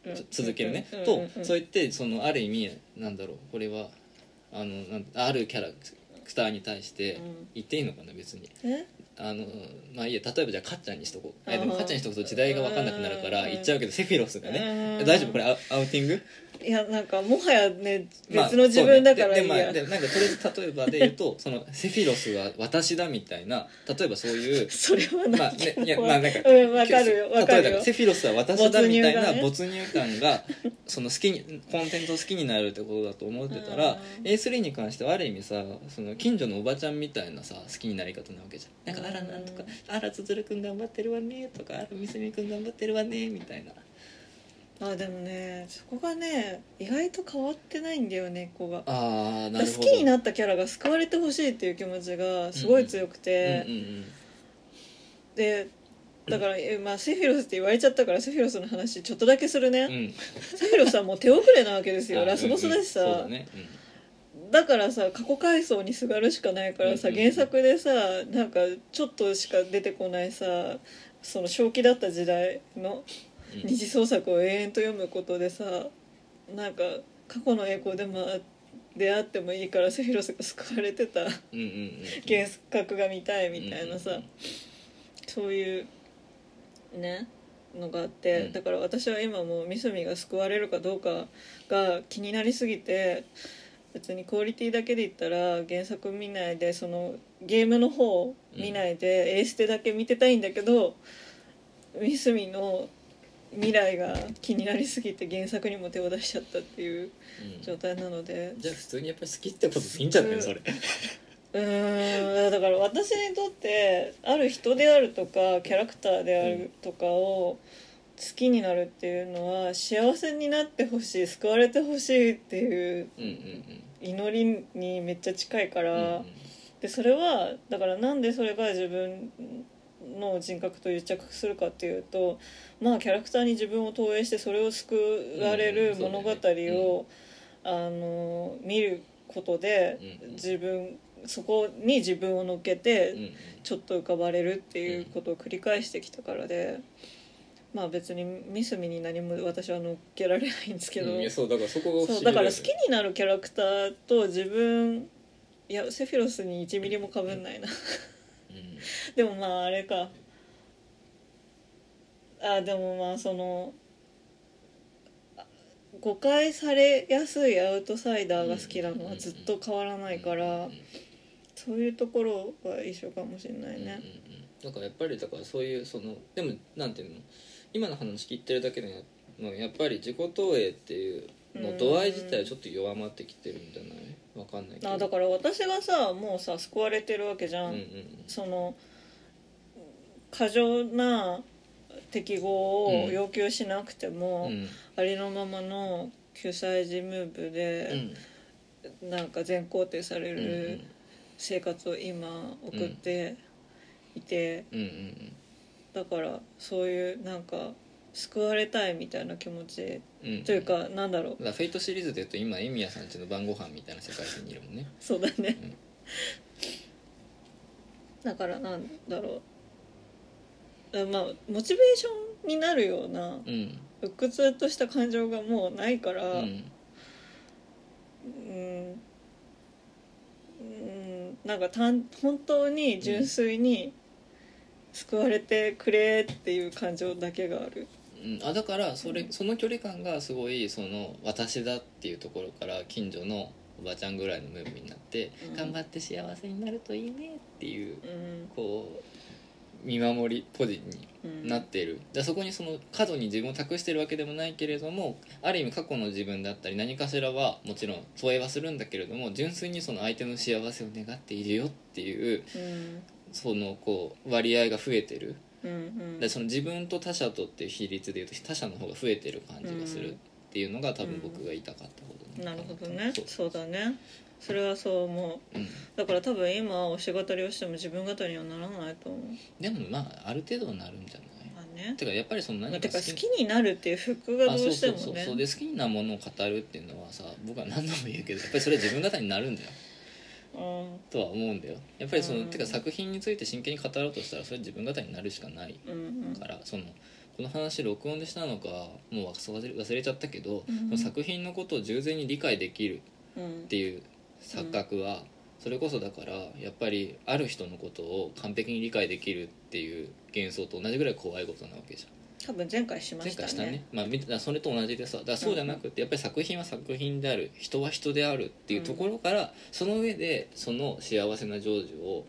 うん。つ続けるね、うん。と、そう言ってそのある意味なんだろうこれはあのあるキャラクターに対してうん。言っていいのかな別に。え？あのまあいいや例えばじゃあかっちゃんにしとこう。えでもかっちゃんにしとくと時代が分かんなくなるからうん。言っちゃうけどセフィロスがね。大丈夫？これアアウティング？いやなんかもはやねまあ別の自分だからいいや、そうね。ででまあでなんかとりあえず例えばで言うと そのセフィロスは私だみたいな例えばそういうそれはまあね、いやまあなんかうんわかるよわかるよ。セフィロスは私だみたいな 没没入感が その好きにコンテンツを好きになるってことだと思ってたらうん A3 に関してはある意味さその近所のおばちゃんみたいなさ好きになり方なわけじゃん。なんか「あらなんとかあらつづるくん頑張ってるわね」とか「あらみすみくん頑張ってるわね」みたいなあでもねそこがね意外と変わってないんだよね子が。ああなるほど。好きになったキャラが救われてほしいっていう気持ちがすごい強くて、うんうんでだから、えまあ、セフィロスって言われちゃったからセフィロスの話ちょっとだけするね、うん。うんセフィロスはもう手遅れなわけですよ。あラスボスだしさ、うんうんそうだからさ過去回想にすがるしかないからさうんうん原作でさなんかちょっとしか出てこないさその正気だった時代のうん二次創作を永遠と読むことでさなんか過去の栄光でも出会ってもいいからセフィロスが救われてた原作が見たいみたいなさ、そういうねのがあって、うん。だから私は今もうミスミが救われるかどうかが気になりすぎて別にクオリティだけで言ったら原作見ないでそのゲームの方見ないで、エーステだけ見てたいんだけどミスミの未来が気になりすぎて原作にも手を出しちゃったっていううん。状態なので。じゃあ普通にやっぱり好きってことでいいんじゃないそれ。うーん。だから私にとってある人であるとかキャラクターであるとかを好きになるっていうのは幸せになってほしい救われてほしいっていううんうん祈りにめっちゃ近いから、うんうん。でそれはだからなんでそれが自分の人格と癒着するかっていうとまあキャラクターに自分を投影してそれを救われる物ね語を、あの見ることでうん自分そこに自分を乗っけてちょっと浮かばれるっていうことを繰り返してきたからでまあ別にミスミに何も私は乗っけられないんですけど、うんそうだからそこが不思議そうだから好きになるキャラクターと自分いやセフィロスに1ミリもかぶんないな。うんでもまああれか。あでもまあそのあ誤解されやすいアウトサイダーが好きなのはずっと変わらないからそういうところは一緒かもしれないね。だからやっぱりだからそういうそのでもなんていうの？今の話聞いてるだけでのやっぱり自己投影っていうの度合い自体はちょっと弱まってきてるんじゃない？わかんないけど。あだから私がさもうさ救われてるわけじゃん、うんうんその過剰な適合を要求しなくても、うん。ありのままの救済時ムーブうで、ん。なんか全肯定されうんうんる生活を今送っていて、うんうん。だからそういうなんか救われたいみたいな気持ちうんうん。というかなんだろう。だからフェイトシリーズでいうと今エミヤさんちの晩ご飯みたいな世界線にいるもんね。そうだね、うん。だからなんだろう。あまあモチベーションになるようなうん。鬱屈とした感情がもうないから、うん。うん、うん、なんか単本当に純粋に救われてくれっていう感情だけがある、うん、あだからそれその距離感がすごいその私だっていうところから近所のおばちゃんぐらいのムーブになって、うん。頑張って幸せになるといいねっていううん。こう見守りポジにうん、なっている、でそこにその過度に自分を託してるわけでもないけれどもある意味過去の自分だったり何かしらはもちろん投影はするんだけれども純粋にその相手の幸せを願っているよっていううん。そのこう割合が増えてるうんうん。でその自分と他者とっていう比率でいうと他者の方が増えてる感じがするっていうのが多分僕が言いたかったことなるほどね。そう。だね。それはそう思う。うん、だから多分今推し語りをしても自分語りにはならないと思う。でもまあある程度はなるんじゃない？まあね。てかやっぱりその何てかか好きになるっていうフックがどうしてもあそう。そうそうね。そう。で好きなものを語るっていうのはさ僕は何度も言うけどやっぱりそれは自分語りになるんだようんとは思うんだよ。やっぱりその、うん。てか作品について真剣に語ろうとしたらそれ自分語りになるしかないうんうん。からそのこの話録音でしたのかもう忘れ忘れちゃったけど、うんその作品のことを従前に理解できるうんっていう錯覚は、それこそだからやっぱりある人のことを完璧に理解できるっていう幻想と同じぐらい怖いことなわけじ多分前回しま前したね。回したね、まあ、それと同じでさだそうじゃなくてやっぱり作品は作品である人は人であるっていうところから、その上でその幸せな成就を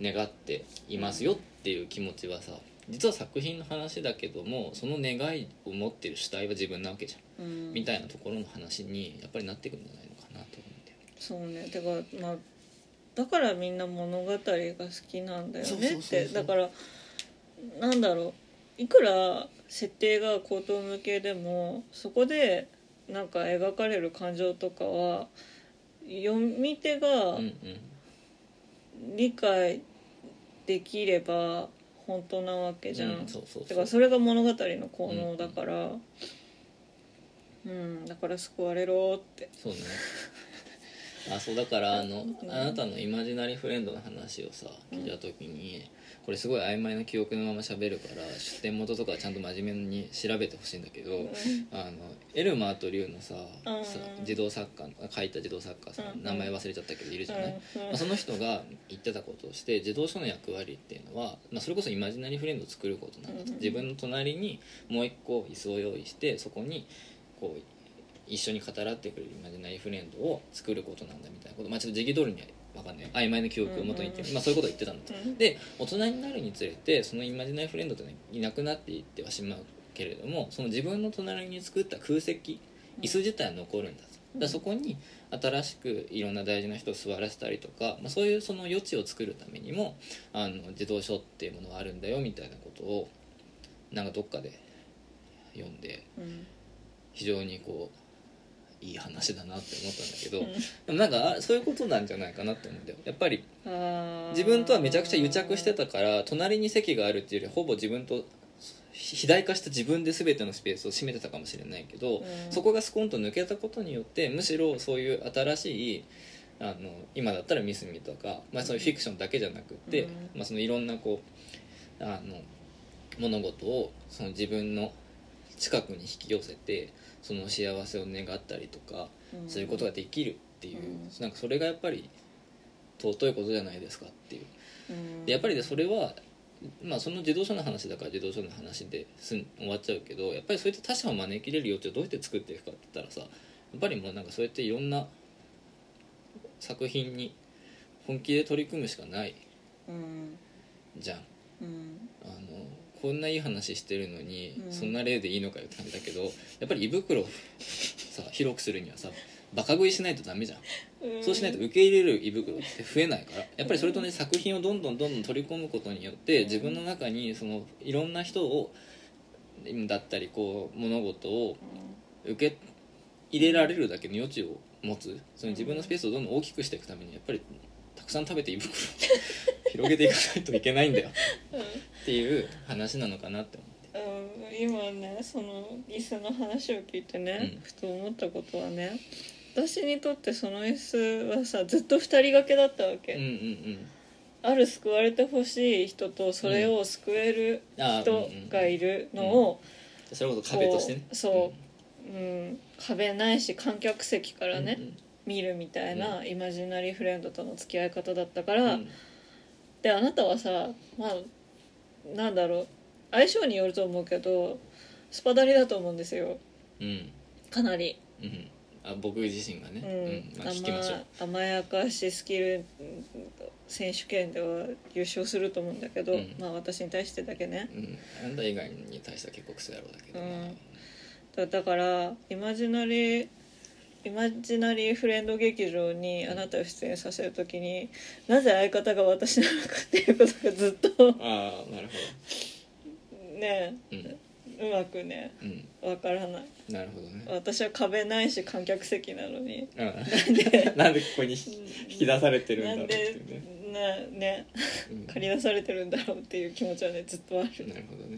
願っていますよっていう気持ちはさ実は作品の話だけどもその願いを持ってる主体は自分なわけじゃん、うん、うんみたいなところの話にやっぱりなってくるんじゃないのかなと思うんだよね。そうね。てかまあだからみんな物語が好きなんだよねって。だからなんだろういくら設定が高等向けでもそこでなんか描かれる感情とかは読み手がうんうん。理解できれば本当なわけじゃん、だからそれが物語の効能だから。うん、だから救われろって。そうね。あそうだからあの あなたのイマジナリーフレンドの話をさ聞いた時にこれすごい曖昧な記憶のまま喋るから出典元とかはちゃんと真面目に調べてほしいんだけどあのエルマーとリュウのさうん。さ自動作家書いた自動作家さうん。名前忘れちゃったけどいるじゃない、うん。まあ、その人が言ってたことをして自動書の役割っていうのは、まあ、それこそイマジナリーフレンドを作ることなんだと。うん。自分の隣にもう一個椅子を用意してそこにこう一緒に語らってくれるイマジナリーフレンドを作ることなんだみたいなこと。まあちょっと時期通りには分かんない曖昧な記憶を元に言って、うんうんまあ、そういうことを言ってたんだと。うん。で大人になるにつれてそのイマジナリーフレンドってのはいなくなっていってはしまうけれどもその自分の隣に作った空席椅子自体は残るんだと。だそこに新しくいろんな大事な人を座らせたりとか、まあ、そういうその余地を作るためにもあの自動書っていうものはあるんだよみたいなことをなんかどっかで読んでうん。非常にこういい話だなって思ったんだけど、うん。でもなんかあそういうことなんじゃないかなって思うんだよ。やっぱり自分とはめちゃくちゃ癒着してたから隣に席があるっていうよりほぼ自分と肥大化した自分で全てのスペースを占めてたかもしれないけど、うん。そこがスコンと抜けたことによってむしろそういう新しいあの今だったらミスミとか、まあ、そういうフィクションだけじゃなくって、うん。まあ、そのいろんなこうあの物事をその自分の近くに引き寄せてその幸せを願ったりとか、うん。そういうことができるっていう、うん。なんかそれがやっぱり尊いことじゃないですかっていう。やっぱりでそれは、まあ、その自動車の話だから自動車の話ですん終わっちゃうけどやっぱりそういった他者を招き入れる余地をどうやって作っていくかって言ったらさやっぱりもうなんかそうやっていろんな作品に本気で取り組むしかないうん。じゃん。うん。あのこんないい話してるのに、うん。そんな例でいいのかよって感じだけどやっぱり胃袋を さ広くするにはさバカ食いしないとダメじゃん。そうしないと受け入れる胃袋って増えないから。やっぱりそれとね作品をどんどんどんどん取り込むことによって自分の中にそのいろんな人をだったりこう物事を受け入れられるだけの余地を持つ。その自分のスペースをどんどん大きくしていくためにやっぱりたくさん食べて胃袋を 広げていかないといけないんだよっていう話なのかなって思って。うん今ねその椅子の話を聞いてね、うん。ふと思ったことはね私にとってその椅子はさずっと二人掛けだったわけ、うんうんうん。ある救われてほしい人とそれを救える人がいるのを、それこそ壁としてね。そう、うん、壁ないし観客席からね、うん見るみたいな、イマジナリーフレンドとの付き合い方だったかうん。ら、であなたはさまあなんだろう。相性によると思うけどスパダリだと思うんですよ。うん。かなり、うん。あ僕自身がね、うん。まあ、聞きましょう。甘甘やかしスキル選手権では優勝すると思うんだけど、うん。まあ私に対してだけね。うん、あなた以外に対しては結構クソ野郎だけど、うん。だだからイマジナリーイマジナリーフレンド劇場にあなたを出演させる時になぜ相方が私なのかっていうことがずっとああなるねほど。うまくねうん。うんわからない。なるほどね。私は壁ないし観客席なのに。うん なんでここに引き出されてるんだろうってなんでいうね。なねうん。借り出されてるんだろうっていう気持ちはねずっとある。なるほどうね、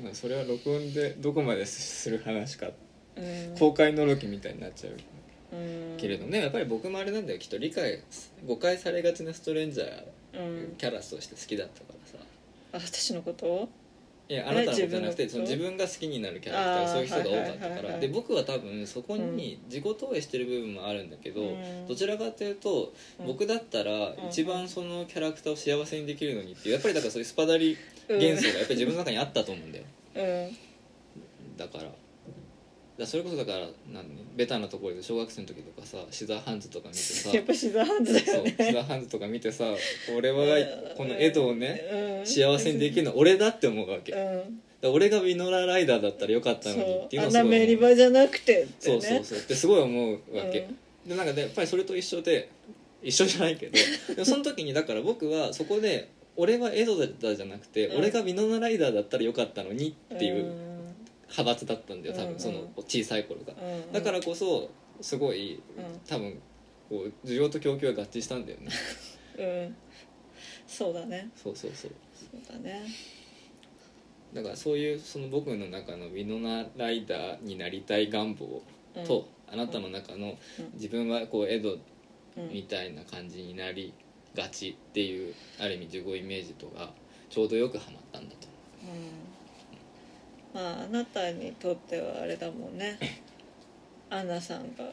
ん。まあ、それは録音でどこまでする話かうん公開のろきみたいになっちゃう。うん。けれどねやっぱり僕もあれなんだよ。きっと理解誤解されがちなストレンジャーうん。キャラとして好きだったからさ。あ私のこと？いやあなたのことじゃなくてその自分が好きになるキャラクターそういう人が多かったから。で僕は多分そこに自己投影してる部分もあるんだけど、うん。どちらかというと、うん。僕だったらうん。一番そのキャラクターを幸せにできるのにっていうやっぱりだからそういうスパダリ幻想がやっぱり自分の中にあったと思うんだよ、ううん。だからだそれこそだからなん、ね、ベタなところで小学生の時とかさシザーハンズとか見てさ やっぱシザーハンズだよね。シザーハンズとか見てさ俺はこのエドをねうん。幸せにできるのは俺だって思うわけ。うん。ら俺がウィノラライダーだったらよかったのにっていうのそうあんなをすごい思うメリバじゃなくてってね。そうそうそう。ってすごい思うわけ、うん。でなんかねやっぱりそれと一緒で一緒じゃないけど でもその時にだから僕はそこで俺はエドだじゃなくて、うん。俺がウィノナライダーだったらよかったのにっていううん派閥だったんだよ多うん。分その小さい頃が。うんだからこそすごいうん。多分こう需要と供給が合致したんだよね。うん。そうだね。そうそうそう。そうだね。だからそういうその僕の中のウィノナライダーになりたい願望うん。と、あなたの中のうん。自分はこうエドうん。みたいな感じになりがちっていうある意味自己イメージとかちょうどよくはまったんだとうんまああなたにとってはあれだもんね。アンナさんが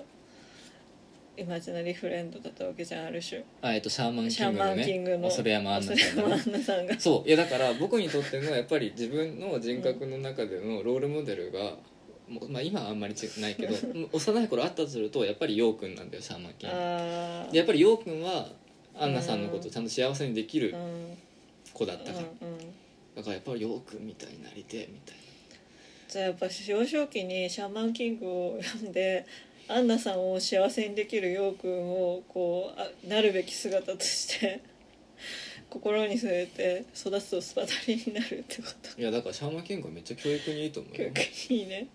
イマジナリーフレンドだったわけじゃんある種。あえっとシャーマンシャーマンキングの。恐山アンナさんがね恐山アンナさんがそう。いやだから僕にとってのやっぱり自分の人格の中でのロールモデルが、もうまあ、今はあんまりちないけど 幼い頃あったとするとやっぱりヨウくんなんだよシャーマンキング。あでやっぱりヨウくんはアンナさんのことをちゃんと幸せにできるうん。うん。子だったから、うんだからやっぱりヨウくんみたいになりてえみたいじゃあやっぱ幼少期に「シャーマンキング」を読んでアンナさんを幸せにできるヨウくんをこうあなるべき姿として 心に据えて育つとスパダリになるってこと。ないやだからシャーマンキングはめっちゃ教育にいいと思うよ。逆、にいいね、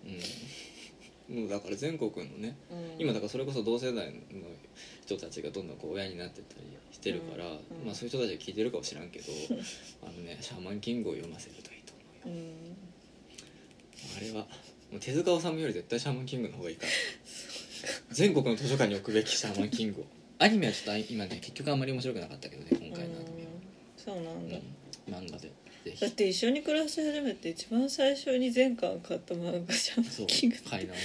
うん、もうだから全国のねうん、今だからそれこそ同世代の人たちがどんどんこう親になってったりしてるから、うん。うん。まあ、そういう人たちが聞いてるかもしらんけど あのねシャーマンキングを読ませるといいと思うよ。うんあれはもう手塚治虫より絶対シャーマンキングの方がいいから。全国の図書館に置くべきシャーマンキングを。アニメはちょっと今ね結局あんまり面白くなかったけどね今回のアニメは、そうなんだ、うん、漫画で。ぜだっひて一緒に暮らし始めて一番最初に全巻買った漫画シャーマンキング買い直し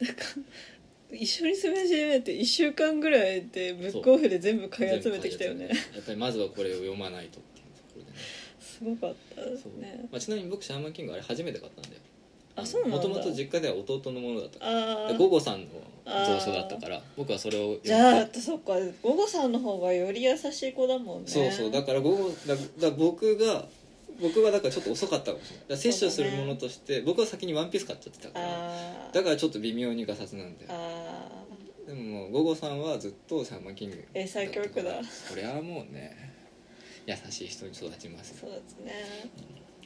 なんか一緒に住み始めて1週間ぐらいでブックオフで全部買い集めてきたよね。やっぱりまずはこれを読まないとっていうところでね。すごかったですそう。ねまあ、ちなみに僕シャーマンキングあれ初めて買ったんだよあそうなんだ。もともと実家では弟のものだったから。ああで午後さんの蔵書だったから僕はそれをじゃあそっか。午後さんの方がより優しい子だもんね。そうそう。だから午後だだ僕が僕はだからちょっと遅かったかもしれない。だから摂取するものとして、僕は先にワンピース買っちゃってたから。あー。だからちょっと微妙にガサツなんだよ。あでももう午後さんはずっとシャーマンキング英才教育だ。そりゃもうね優しい人に育ちますそうですね。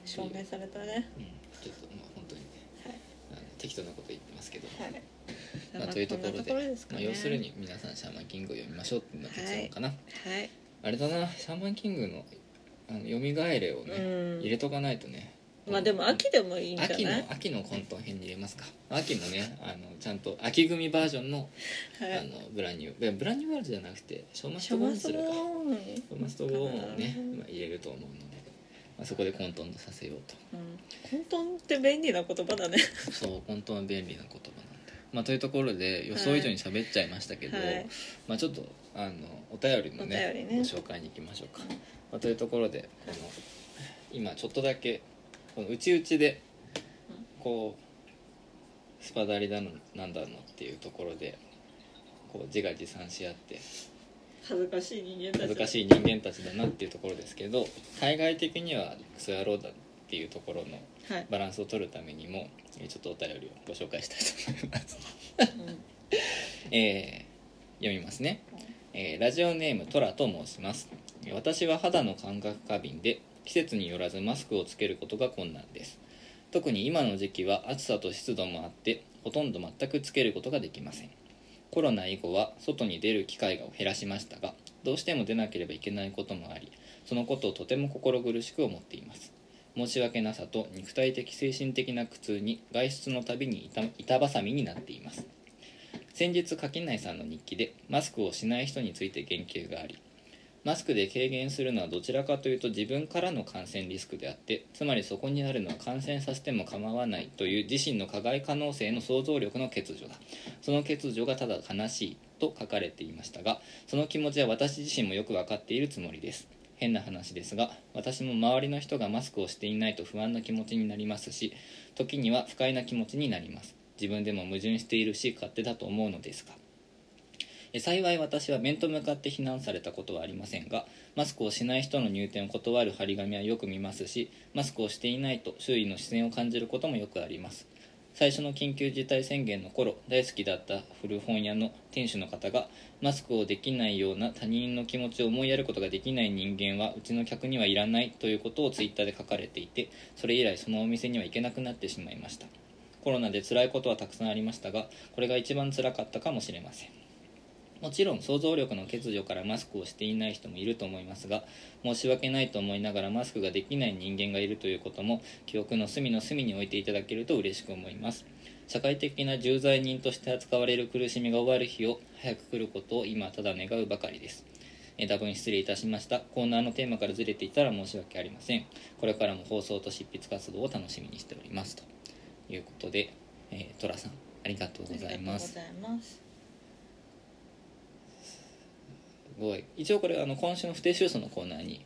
証明されたね。うん、ちょっとまあ適当なこと言ってますけど、はい。まあ、というところでこんなところですかまあ、ね要するに皆さんシャーマンキングを読みましょうっていうのが結論かな、はい。あれだなシャーマンキングのあの読み返れをね、うん。入れとかないとね。まあでも秋でもいいんじゃない？秋の秋の混沌編に入れますか。秋もねあのちゃんと秋組バージョンの,、はい。あのブランニュー。ブランニューワールドじゃなくてショーマスシトボーンするか。ショーマストボーンをね、まあ、入れると思うので、まあ、そこで混沌とさせようと。うん。混沌って便利な言葉だね。そう本当は便利な言葉なんで、まあ、というところで予想以上に喋っちゃいましたけど、はい。まあ、ちょっとあのお便りのねね。ご紹介に行きましょうか、まあ、というところでこの今ちょっとだけこの内々でこうスパダリだのなんだのっていうところでこう自画自賛し合って恥ずかしい人間たち恥ずかしい人間たちだなっていうところですけど対外的にはクソ野郎だっていうところのはい、バランスを取るためにもえーちょっとお便りをご紹介したいと思います、うん。えー読みますね、えーラジオネームトラと申します。私は肌の感覚過敏で季節によらずマスクをつけることが困難です。特に今の時期は暑さと湿度もあってほとんど全くつけることができませんコロナ以後は外に出る機会を減らしましたがどうしても出なければいけないこともありそのことをとても心苦しく思っています。申し訳なさと肉体的精神的な苦痛に外出のたびに板挟みになっています。先日垣内さんの日記でマスクをしない人について言及がありマスクで軽減するのはどちらかというと自分からの感染リスクであってつまりそこにあるのは感染させても構わないという自身の加害可能性の想像力の欠如だ。その欠如がただ悲しいと書かれていましたがその気持ちは私自身もよく分かっているつもりです。変な話ですが私も周りの人がマスクをしていないと不安な気持ちになりますし時には不快な気持ちになります。自分でも矛盾しているし勝手だと思うのですが幸い私は面と向かって非難されたことはありませんがマスクをしない人の入店を断る張り紙はよく見ますしマスクをしていないと周囲の視線を感じることもよくあります。最初の緊急事態宣言の頃大好きだった古本屋の店主の方がマスクをできないような他人の気持ちを思いやることができない人間はうちの客にはいらないということをツイッターで書かれていてそれ以来そのお店には行けなくなってしまいました。コロナで辛いことはたくさんありましたがこれが一番辛かったかもしれません。もちろん想像力の欠如からマスクをしていない人もいると思いますが申し訳ないと思いながらマスクができない人間がいるということも記憶の隅の隅に置いていただけると嬉しく思います。社会的な重罪人として扱われる苦しみが終わる日を早く来ることを今ただ願うばかりです。え多分失礼いたしました。コーナーのテーマからずれていたら申し訳ありません。これからも放送と執筆活動を楽しみにしております。ということで、えー、トラさんありがとうございますありがとうござい。ますすごい一応これあの今週の不定収集のコーナーに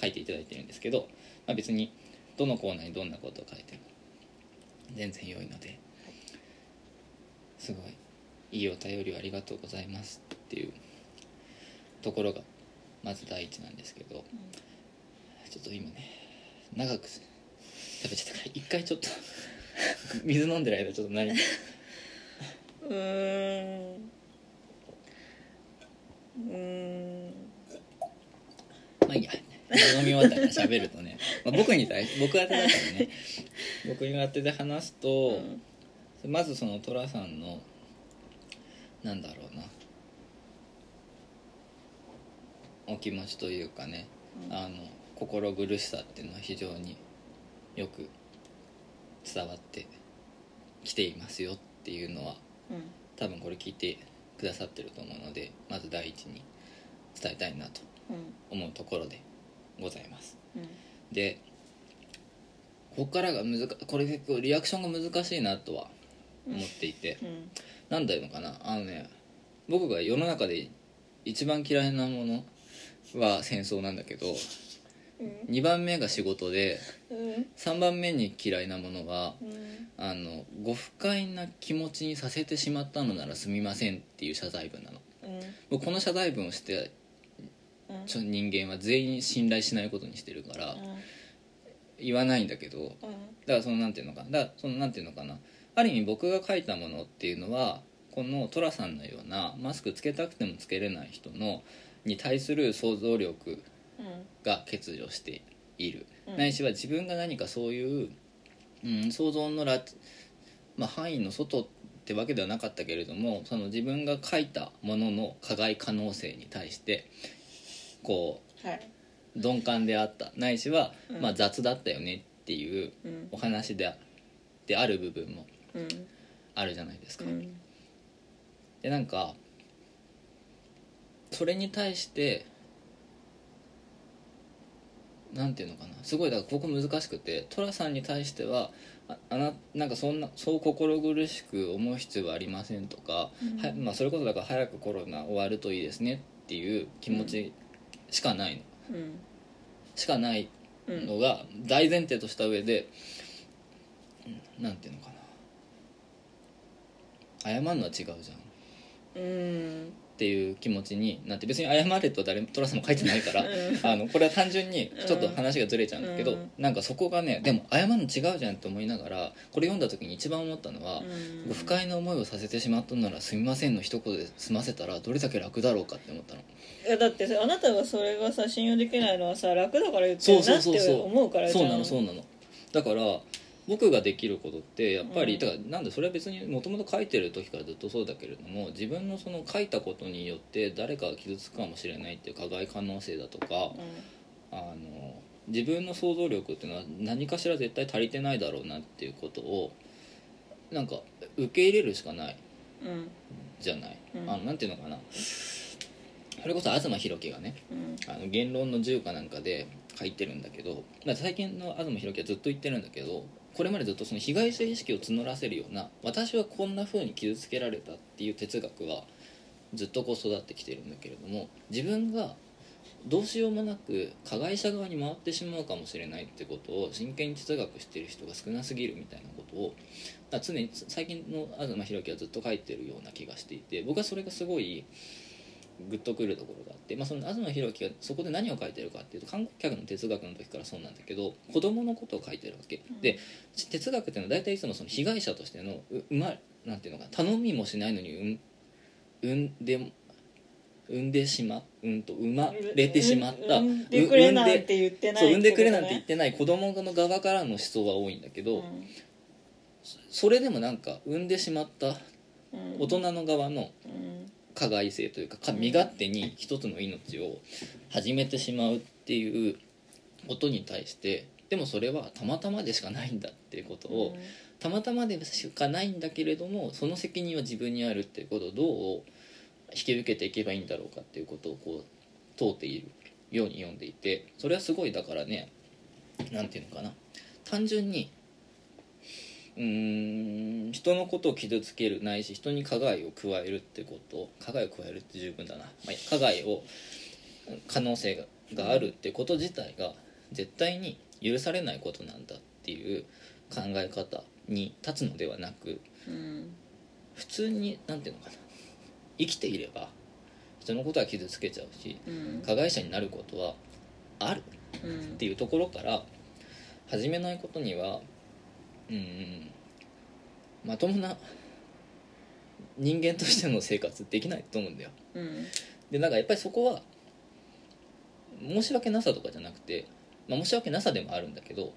書いていただいてるんですけど、まあ、別にどのコーナーにどんなことを書いても全然良いのですごいいいお便りをありがとうございますっていうところがまず第一なんですけどちょっと今ね長く食べちゃったから一回ちょっと水飲んでる間ちょっと何 うーんうーん。まあいいや。飲み終わったから喋るとね、まあ、僕に対し僕宛てだからね。僕に宛てで話すと、まずその寅さんのなんだろうな。お気持ちというかね、うん。あの心苦しさっていうのは非常によく伝わってきていますよっていうのはうん。多分これ聞いてくださってると思うのでまず第一に伝えたいなとうん。思うところでございます。うん。でここからが難これ結構リアクションが難しいなとは思っていて、うん。なんだいうのかなあのね僕が世の中で一番嫌いなものは戦争なんだけどうん。2番目が仕事でうん。3番目に嫌いなものはうん。あのご不快な気持ちにさせてしまったのならすみませんっていう謝罪文なの。うん。僕この謝罪文をしてうん。ちょ人間は全員信頼しないことにしてるから言わないんだけどだからそのなんていうのかなだからそのなんていうのかな。ある意味僕が書いたものっていうのはこの寅さんのようなマスクつけたくてもつけれない人のに対する想像力が欠如している、うん。ないしは自分が何かそういう、うん、想像のら、まあ、範囲の外ってわけではなかったけれどもその自分が書いたものの加害可能性に対してこはい。う鈍感であった。ないしは、うん。まあ、雑だったよねっていううん。お話であである部分もうん。あるじゃないですか。うん。でなんかそれに対してなんていうのかな。すごいだからここ難しくて寅さんに対してはああななんかそんなそう心苦しく思う必要はありませんとか、うん。はまあ、それこそだから早くコロナ終わるといいですねっていう気持ちしかないの、うん。しかないうんのが大前提とした上でうんなんていうのかな。謝るのは違うじゃん。うんっていう気持ちになって別に謝れと誰も寅さんも書いてないからうん。あのこれは単純にちょっと話がずれちゃうんだけど、うん。なんかそこがねでも謝るの違うじゃんって思いながらこれ読んだ時に一番思ったのは、うん。ご不快な思いをさせてしまったなら「すみません」の一言で済ませたらどれだけ楽だろうかって思ったの。いやだってさあなたがそれがさ信用できないのはさ楽だから言ってるなって思うからじゃんそうなのそうなのだから僕ができることってやっぱり、うん。だからなんでそれは別にもともと書いてる時からずっとそうだけれども自分のその書いたことによって誰かが傷つくかもしれないっていう加害可能性だとか、あの自分の想像力っていうのは何かしら絶対足りてないだろうなっていうことをなんか受け入れるしかないうん。うんじゃない、うん。あのなんていうのかな。それこそ東博樹がねうん。あの言論の自由かなんかで書いてるんだけどまあ最近の東博樹はずっと言ってるんだけどこれまでずっとその被害者意識を募らせるような私はこんな風に傷つけられたっていう哲学はずっとこう育ってきてるんだけれども自分がどうしようもなく加害者側に回ってしまうかもしれないってことを真剣に哲学してる人が少なすぎるみたいなことを常に最近の東博樹はずっと書いてるような気がしていて僕はそれがすごいグッとくるところがあって、まあ、その東博樹がそこで何を書いてるかっていうと観光客の哲学の時からそうなんだけど子供のことを書いてるわけ、うん。で哲学っていうのは大体いつもその被害者としてのううまなんていうのかな頼みもしないのにうん産んで産んでしまうんと生まれてしまった産んでくれなんて言ってないそう産んでくれなんて言っっててない子供の側からの思想は多いんだけど、ことねそれでもなんか産んでしまったうん。大人の側のうん加害性というかか身勝手に一つの命を始めてしまうっていうことに対してでもそれはたまたまでしかないんだっていうことを、たまたまでしかないんだけれどもその責任は自分にあるっていうことをどう引き受けていけばいいんだろうかっていうことをこう問うているように読んでいてそれはすごいだからねなんていうのかな。単純にうーん。人のことを傷つけるないし人に加害を加えるってこと。加害を加えるって十分だな、まあ、加害を可能性ががあるってこと自体が絶対に許されないことなんだっていう考え方に立つのではなくうん。普通に何ていうのかな。生きていれば人のことは傷つけちゃうしうん。加害者になることはあるうんっていうところから始めないことにはうんまともな人間としての生活できないと思うんだよ。うん。でなんかやっぱりそこは申し訳なさとかじゃなくて、まあ、申し訳なさでもあるんだけど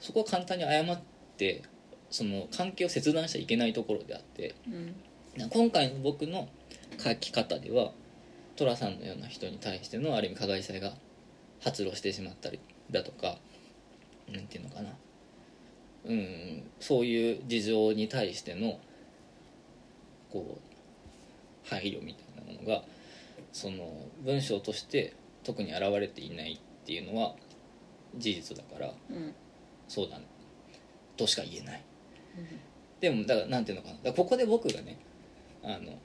そこは簡単に謝ってその関係を切断しちゃいけないところであってうん。な今回の僕の書き方では寅さんのような人に対してのある意味加害者が発露してしまったりだとかなんていうのかなうんそういう事情に対してのこう配慮みたいなものがその文章として特に現れていないっていうのは事実だからうん。そうだとしか言えない。でもだからなんていうのかな。ここで僕がねあの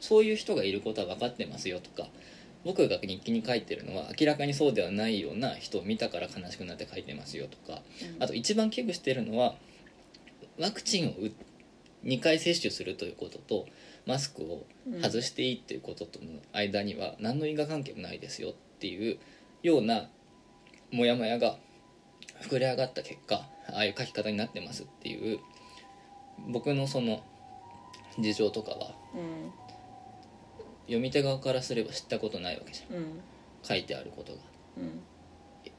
そういう人がいることは分かってますよとか僕が日記に書いてるのは明らかにそうではないような人を見たから悲しくなって書いてますよとかあと一番危惧してるのはワクチンを打2回接種するということとマスクを外していいっていうこととの間には何の因果関係もないですよっていうようなモヤモヤが膨れ上がった結果ああいう書き方になってますっていう僕のその事情とかはうん読み手側からすれば知ったことないわけじゃん。うん。書いてあることが。うん。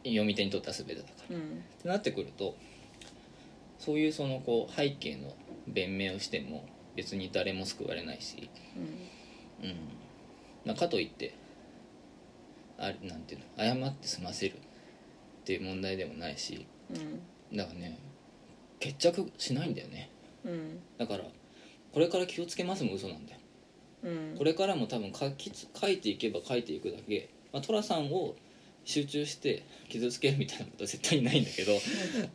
読み手にとっては全てだから。うん。ってなってくるとそういうそのこう背景の弁明をしても別に誰も救われないし、うん。まあ、かといってあれなんていうの謝って済ませるっていう問題でもないし。うん。だからね決着しないんだよね。うん。だからこれから気をつけますも嘘なんだようん。これからも多分書きつ書いていけば書いていくだけ、まあ、寅さんを集中して傷つけるみたいなことは絶対にないんだけど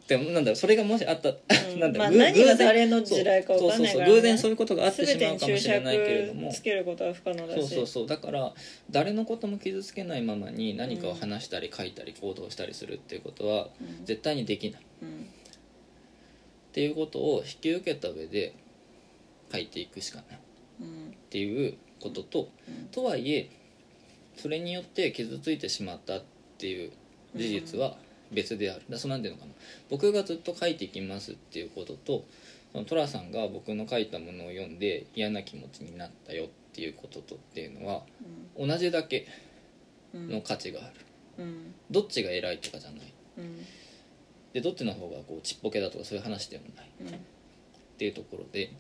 でもなんだろうそれがもしあった、うん。なんだろう、ぐまあ何が誰の地雷か分かんないからね。そうそうそう偶然そういうことがあってしまうかもしれないけれども。釈つけることは不可能だし。そうそうそう。だから誰のことも傷つけないままに何かを話したり書いたり行動したりするっていうことはうん。絶対にできない。っうん。ていうことを引き受けた上で書いていくしかない。うんっていうことと、うん。とはいえそれによって傷ついてしまったっていう事実は別である、だそうなんていうのかな。僕がずっと書いていきますっていうこととその寅さんが僕の書いたものを読んで嫌な気持ちになったよっていうこととっていうのは同じだけうん。の価値がある。うん。どっちが偉いとかじゃない。うん。でどっちの方がこうちっぽけだとかそういう話でもない。うん。っていうところで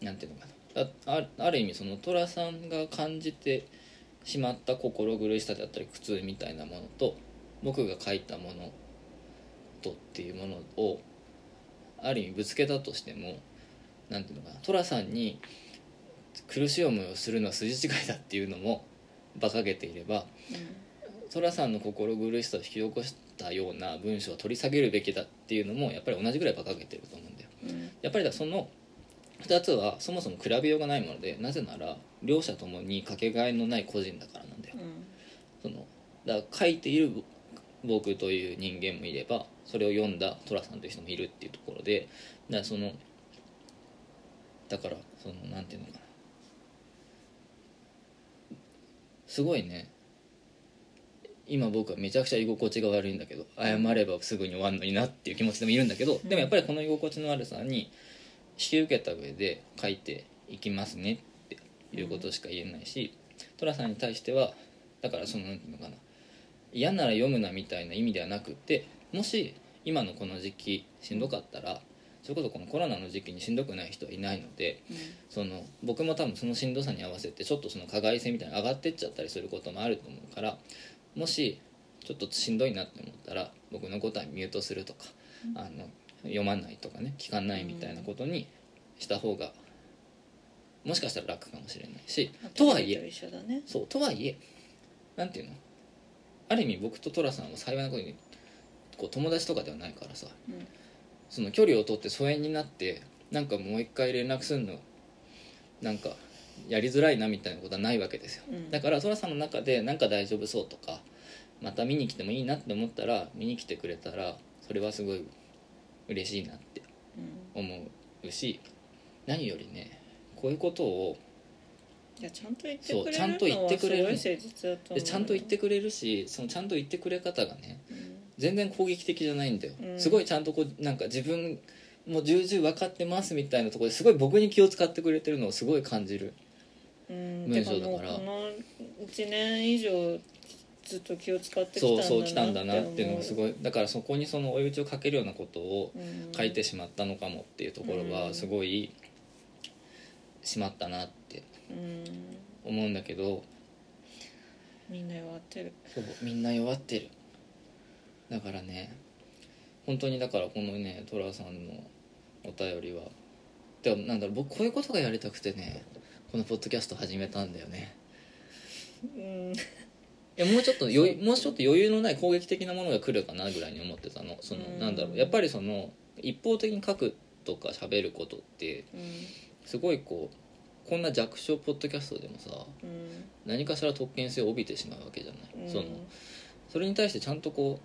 なんていうのかなああある意味その寅さんが感じてしまった心苦しさであったり苦痛みたいなものと僕が書いたものとっていうものをある意味ぶつけたとしてもなんていうのかな寅さんに苦しい思いをするのは筋違いだっていうのも馬鹿げていれば寅さんの心苦しさを引き起こしたような文章を取り下げるべきだっていうのもやっぱり同じぐらい馬鹿げてると思うんだよ。うん。やっぱりだその2つはそもそも比べようがないものでなぜなら両者ともにかけがえのない個人だからなんだよ。うん。そのだから書いている僕という人間もいればそれを読んだ寅さんという人もいるっていうところでだからそのだからそのなんていうのかな。すごいね。今僕はめちゃくちゃ居心地が悪いんだけど謝ればすぐに終わるのになっていう気持ちでもいるんだけど、でもやっぱりこの居心地の悪さに引き受けた上で書いていきますねっていうことしか言えないし寅さんに対してはだからそのなんていうのかな嫌なら読むなみたいな意味ではなくてもし今のこの時期しんどかったらそれこそこのコロナの時期にしんどくない人はいないのでその僕も多分そのしんどさに合わせてちょっとその加害性みたいなの上がってっちゃったりすることもあると思うからもしちょっとしんどいなって思ったら僕のことはミュートするとか、あの読まないとかね聞かないみたいなことにした方がもしかしたら楽かもしれないしとはいえそうとはいえなんていうの？ある意味僕と寅さんは幸いなことにこう友達とかではないからさうん。その距離を取って疎遠になってなんかもう一回連絡するのなんかやりづらいなみたいなことはないわけですよ、うん。だから寅さんの中でなんか大丈夫そうとかまた見に来てもいいなって思ったら見に来てくれたらそれはすごい嬉しいなってうん。思うし何よりねこういうことをいやちゃんと言ってくれるちゃんと言ってくれる。でちゃんと言ってくれるしそのちゃんと言ってくれ方がねうん。全然攻撃的じゃないんだよ、うん。すごいちゃんとこうなんか自分もう重々分かってますみたいなところですごい僕に気を使ってくれてるのをすごい感じるうん。文章だから。うこの1年以上ずっと気を使ってきたんだなそうそう来たんだなっていうのがすい、ごいだからそこにその追い打ちをかけるようなことをうん。書いてしまったのかもっていうところうん。はすごいしまったなってうん。思うんだけど。みんな弱ってる。そうみんな弱ってる。だからね本当にだからこのね寅さんのお便りは。でもなんだろう僕こういうことがやりたくてねこのポッドキャスト始めたんだよね。うんいやもうちょっと余裕もうちょっと余裕のない攻撃的なものが来るかなぐらいに思ってたの。そのうん。なんだろう。やっぱりその一方的に書くとか喋ることってうん。すごいこうこんな弱小ポッドキャストでもさうん。何かしら特権性を帯びてしまうわけじゃない、うん。そのそれに対してちゃんとこ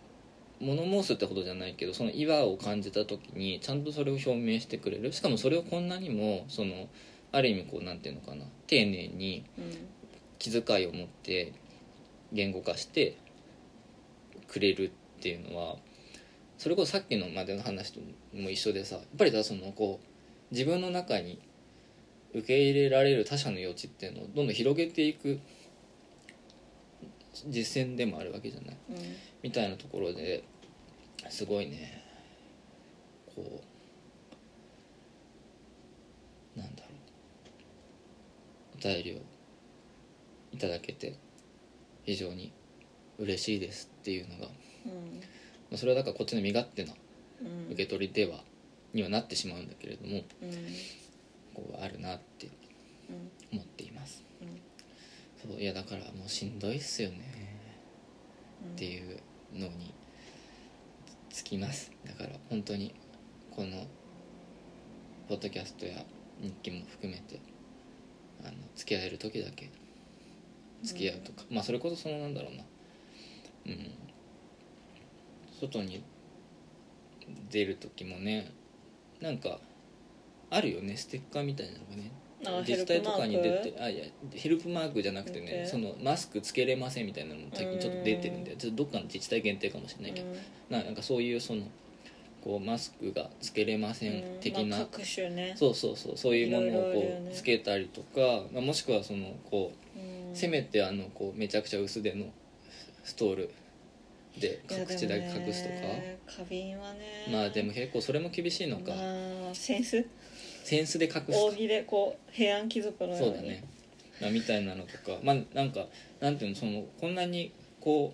う物申すってほどじゃないけどその違和を感じた時にちゃんとそれを表明してくれる。しかもそれをこんなにもそのある意味こうなんていうのかな丁寧にうん。気遣いを持って言語化してくれるっていうのはそれこそさっきのまでの話とも一緒でさやっぱりさそのこう自分の中に受け入れられる他者の余地っていうのをどんどん広げていく実践でもあるわけじゃない？うん。みたいなところですごいねこうなんだろうお便りをいただけて非常に嬉しいですっていうのが、まうん。あそれはだからこっちの身勝手なうん。受け取りではにはなってしまうんだけれどもうん。こうあるなってうん思っています。うん。そういやだからもうしんどいっすよね。うんっていうのにつきます。だから本当にこのポッドキャストや日記も含めてあの付き合える時だけ付き合うとか、まあそれこそそのなんだろうな。うん。外に出る時もねなんかあるよね。ステッカーみたいなのがね。あ自治体とかに出てあいやヘルプマークじゃなくてねそのマスクつけれませんみたいなのも最近ちょっと出てるんでちょっとどっかの自治体限定かもしれないけど、ななんかそういうそのこうマスクがつけれません的な、まあ、各種ね。そうそうそう。そういうものをこうつけたりとか、まあ、もしくはそのこうんうせめてあのこうめちゃくちゃ薄手のストールで口だけ隠すとか、花瓶はね。まあでも結構それも厳しいのか、まあセンスセンスで隠す。と扇でこう平安貴族のように。そうだね、まあ、みたいなのとか。まあなんかなんていうのそのこんなにこ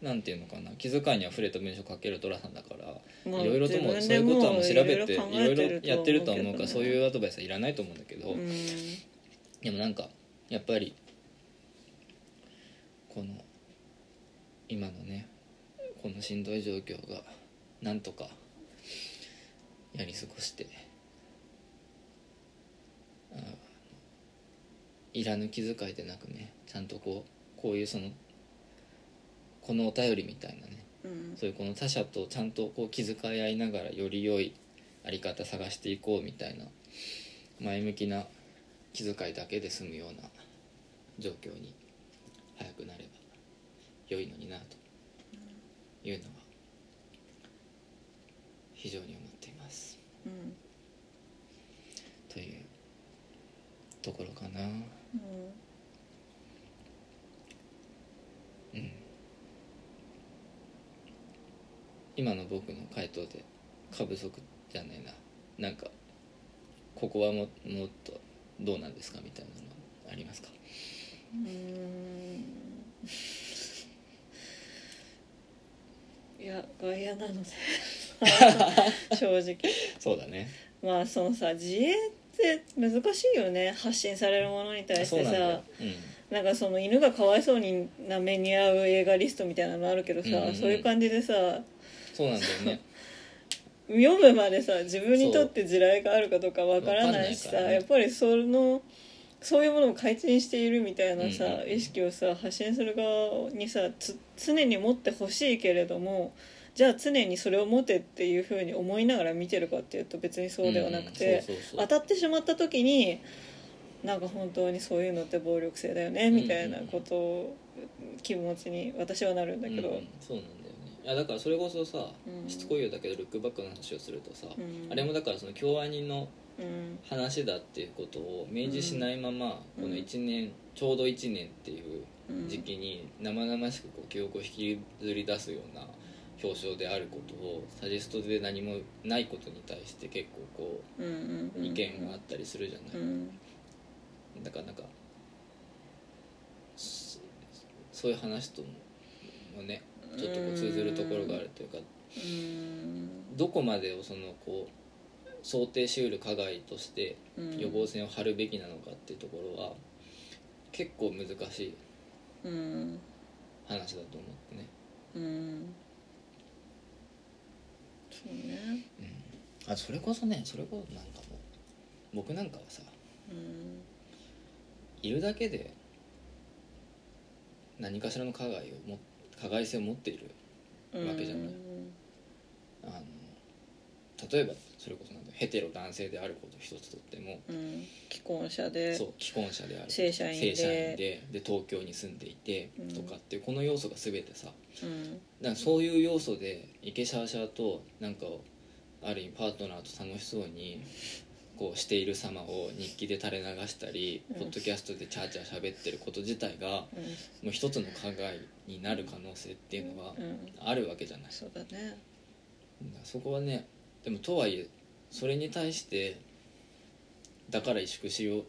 うなんていうのかな。気遣いにあふれた文章を書ける寅さんだからまあいろいろとも自そういうことはもう調べていろいろやってるとは思うからそうういうアドバイスはいらないと思うんだけど、うん。でもなんかやっぱりこの今のねこのしんどい状況がなんとかやり過ごしてあいらぬ気遣いでなくねちゃんとこうこういうそのこのお便りみたいなねうん。そういうこの他者とちゃんとこう気遣い合いながらより良いあり方探していこうみたいな前向きな気遣いだけで済むような状況に早くなれば良いのになというのは非常に思っています。うんというところかな。うんうん。今の僕の回答で過不足じゃないな。なんかここはももっとどうなんですかみたいなのはありますか？うん。いや外野なので。正直。そうだね。まあそのさ自衛って難しいよね。発信されるものに対してさ、なんかその犬がかわいそうにな目に遭う映画リストみたいなのあるけどさ、うんうんうん。そういう感じでさうん、そうなんだよね。読むまでさ自分にとって地雷があるかどうかわからないしさね。やっぱりそのそういうものを開陳しているみたいなさ、うん意識をさ発信する側にさつ常に持ってほしいけれどもじゃあ常にそれを持てっていうふうに思いながら見てるかっていうと別にそうではなくて、当たってしまった時になんか本当にそういうのって暴力性だよねみたいなことを気持ちに私はなるんだけど、うんうんそうなんだよね。いやだからそれこそさ、うん。しつこいようだけどルックバックの話をするとさ、うん。あれもだからその京アニのうん話だっていうことを明示しないまま、うん。この1年ちょうど1年っていううん。時期に生々しくこう記憶を引きずり出すような表彰であることをサジェストで何もないことに対して結構こう意見があったりするじゃない、うん。だからなんかそそういう話ともねちょっとこう通ずるところがあるというかうん。どこまでをそのこう想定しうる加害としてうん。予防線を張るべきなのかっていうところは結構難しいうん。話だと思ってね、うん。そうね。うん、あそれこそねそれこそなんかもう僕なんかはさうん。いるだけで何かしらの加害をも加害性を持っているわけじゃない。あの例えばそれこそなんだヘテロ男性であること一つとってもうん既婚者でそう既婚者である正社員で正社員でで東京に住んでいてうん。とかっていうこの要素が全てさうん。なんかそういう要素でイケシャーシャーとなんかある意味パートナーと楽しそうにこうしている様を日記で垂れ流したり、うん。ポッドキャストでチャーチャー喋ってること自体がもうん。う一つの加害になる可能性っていうのはうん。あるわけじゃない、そうだね。そこはねでもとはいえそれに対してだから萎縮しよう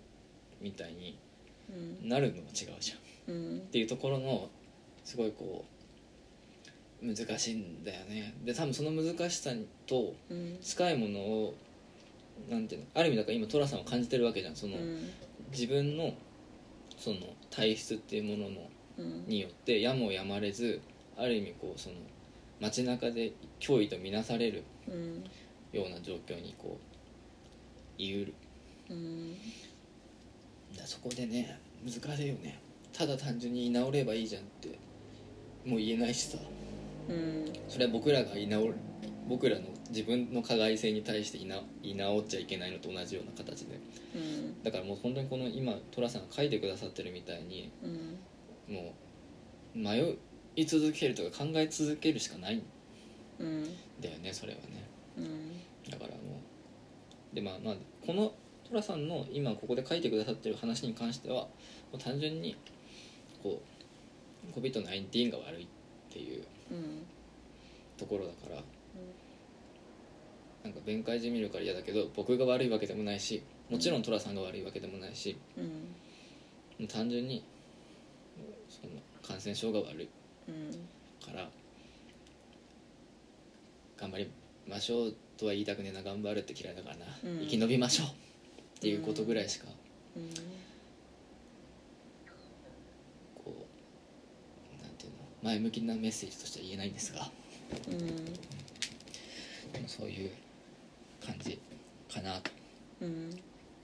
みたいにうん。なるのも違うじゃん。うん。っていうところのすごいこう難しいんだよね。で多分その難しさとうん。近いものをなんていうのある意味だから今寅さんは感じてるわけじゃん。その、うん。自分のその体質っていうもののうん。によってやむをやまれずある意味こうその街中で脅威と見なされる。うんような状況にこういうる。うん。だそこでね難しいよね。ただ単純に居直ればいいじゃんってもう言えないしさ。うん。それは僕らが居直る僕らの自分の加害性に対して居直っちゃいけないのと同じような形で。うん。だからもう本当にこの今寅さんが書いてくださってるみたいにうん。もう迷い続けるとか考え続けるしかないんだよねそれはねだからもうでまあまあこの寅さんの今ここで書いてくださってる話に関してはもう単純にこう COVID-19 が悪いっていうところだからなんか弁解じみるから嫌だけど僕が悪いわけでもないしもちろん寅さんが悪いわけでもないしうんもう単純にその感染症が悪いうんから頑張りましょうとは言いたくねえな頑張るって嫌いだからな、うん。生き延びましょう。っていうことぐらいしか。うん。こうなんていうの。前向きなメッセージとしては言えないんですが。うん。でもそういう感じかなと。うん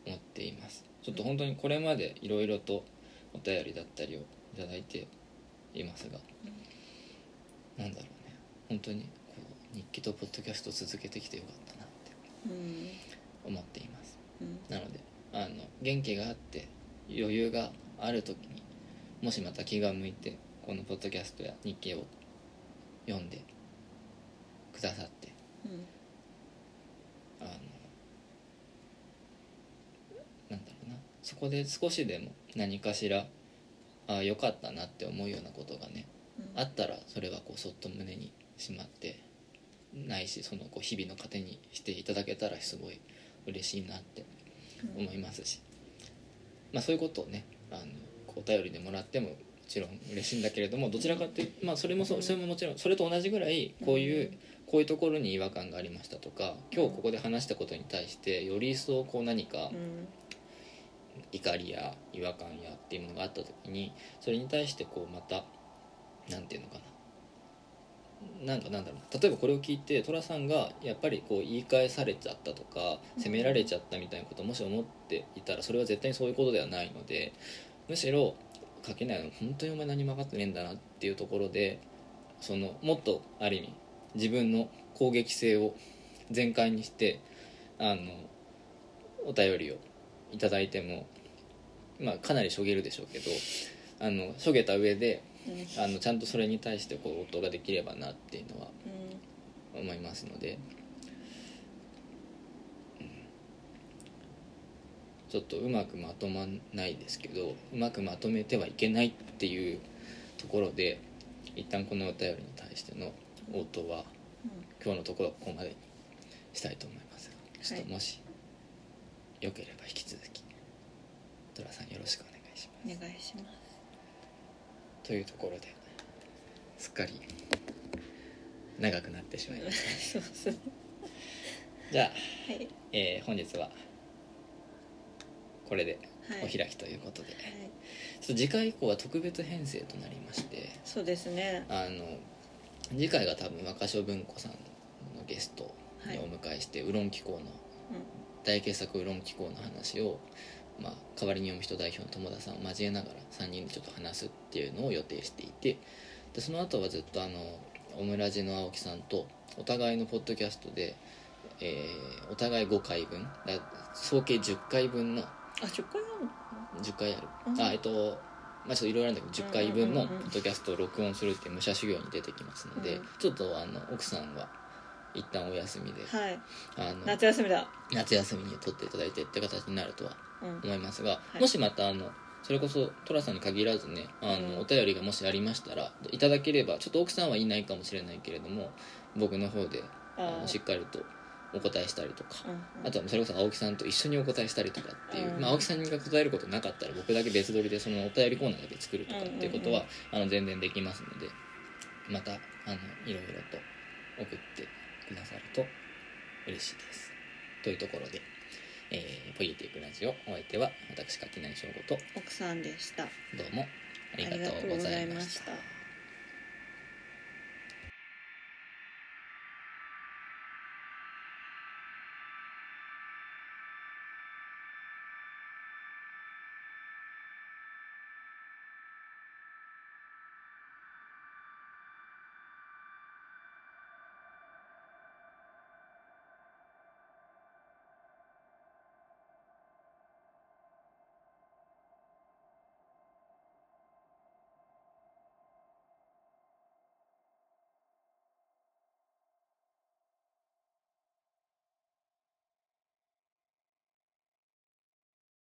思っています。ちょっと本当にこれまでいろいろとお便りだったりをいただいていますが。なんだろうね。本当に日記とポッドキャストを続けてきてよかったなってうん。思っています。うん。なのであの元気があって余裕がある時にもしまた気が向いてこのポッドキャストや日記を読んでくださってうん。あのなんだろうな。そこで少しでも何かしらああよかったなって思うようなことがねうん。あったらそれはこうそっと胸にしまってないしそのこう日々の糧にしていただけたらすごい嬉しいなってうん思いますし、まあ、そういうことをねあのこうお便りでもらってももちろん嬉しいんだけれどもどちらかっていうまあそれもそうそれももちろんそれと同じぐらいこういうこういうところに違和感がありましたとか今日ここで話したことに対してより一層こう何かうん。怒りや違和感やっていうものがあった時にそれに対してこうまたなんていうのかななんかなんだろう。例えばこれを聞いて寅さんがやっぱりこう言い返されちゃったとか責められちゃったみたいなことをもし思っていたらそれは絶対にそういうことではないのでむしろ書けないの本当にお前何も分かってねえんだなっていうところでそのもっとある意味自分の攻撃性を全開にしてあのお便りをいただいても、まあ、かなりしょげるでしょうけどあのしょげた上でうんあのちゃんとそれに対してこう応答ができればなっていうのはうん思いますので、うん。ちょっとうまくまとまんないですけどうまくまとめてはいけないっていうところで一旦このお便りに対しての応答は今日のところはここまでにしたいと思います。がちょっともしよければ引き続きトラさんよろしくお願いします。お願いしますというところですっかり長くなってしまいました。そうそう。じゃあ、はい。えー本日はこれではい。お開きということで、はい。次回以降は特別編成となりましてそうですね。あの次回が多分若所文庫さんのゲストにお迎えして、ウロン機構の大傑作ウロン機構の話を、まあ、代わりに読む人代表の友田さんを交えながら3人でちょっと話すっていうのを予定していてでその後はずっとあのオムラジの青木さんとお互いのポッドキャストで、えーお互い5回分だ総計10回分のあ10回ある。の10回ある、うんあえっとまあちょっといろいろあるんだけど10回分のポッドキャストを録音するっていう武者修行に出てきますので、うん。ちょっとあの奥さんは一旦お休みで、はい。あの夏休みだ。夏休みに取っていただいてって形になるとはうん思いますが、い。もしまたあのそれこそ寅さんに限らずねあの、うん。お便りがもしありましたらいただければちょっと奥さんはいないかもしれないけれども僕の方であのしっかりとお答えしたりとか、うんうん。あとはそれこそ青木さんと一緒にお答えしたりとかっていう、うんまあ、青木さんが答えることなかったら僕だけ別撮りでそのお便りコーナーだけ作るとかっていうことは、あの全然できますのでまたあのいろいろと送ってくださると嬉しいです。というところで、えーポリティックラジオ。お相手は私柿内翔吾と。奥さんでした。どうもありがとうございました。た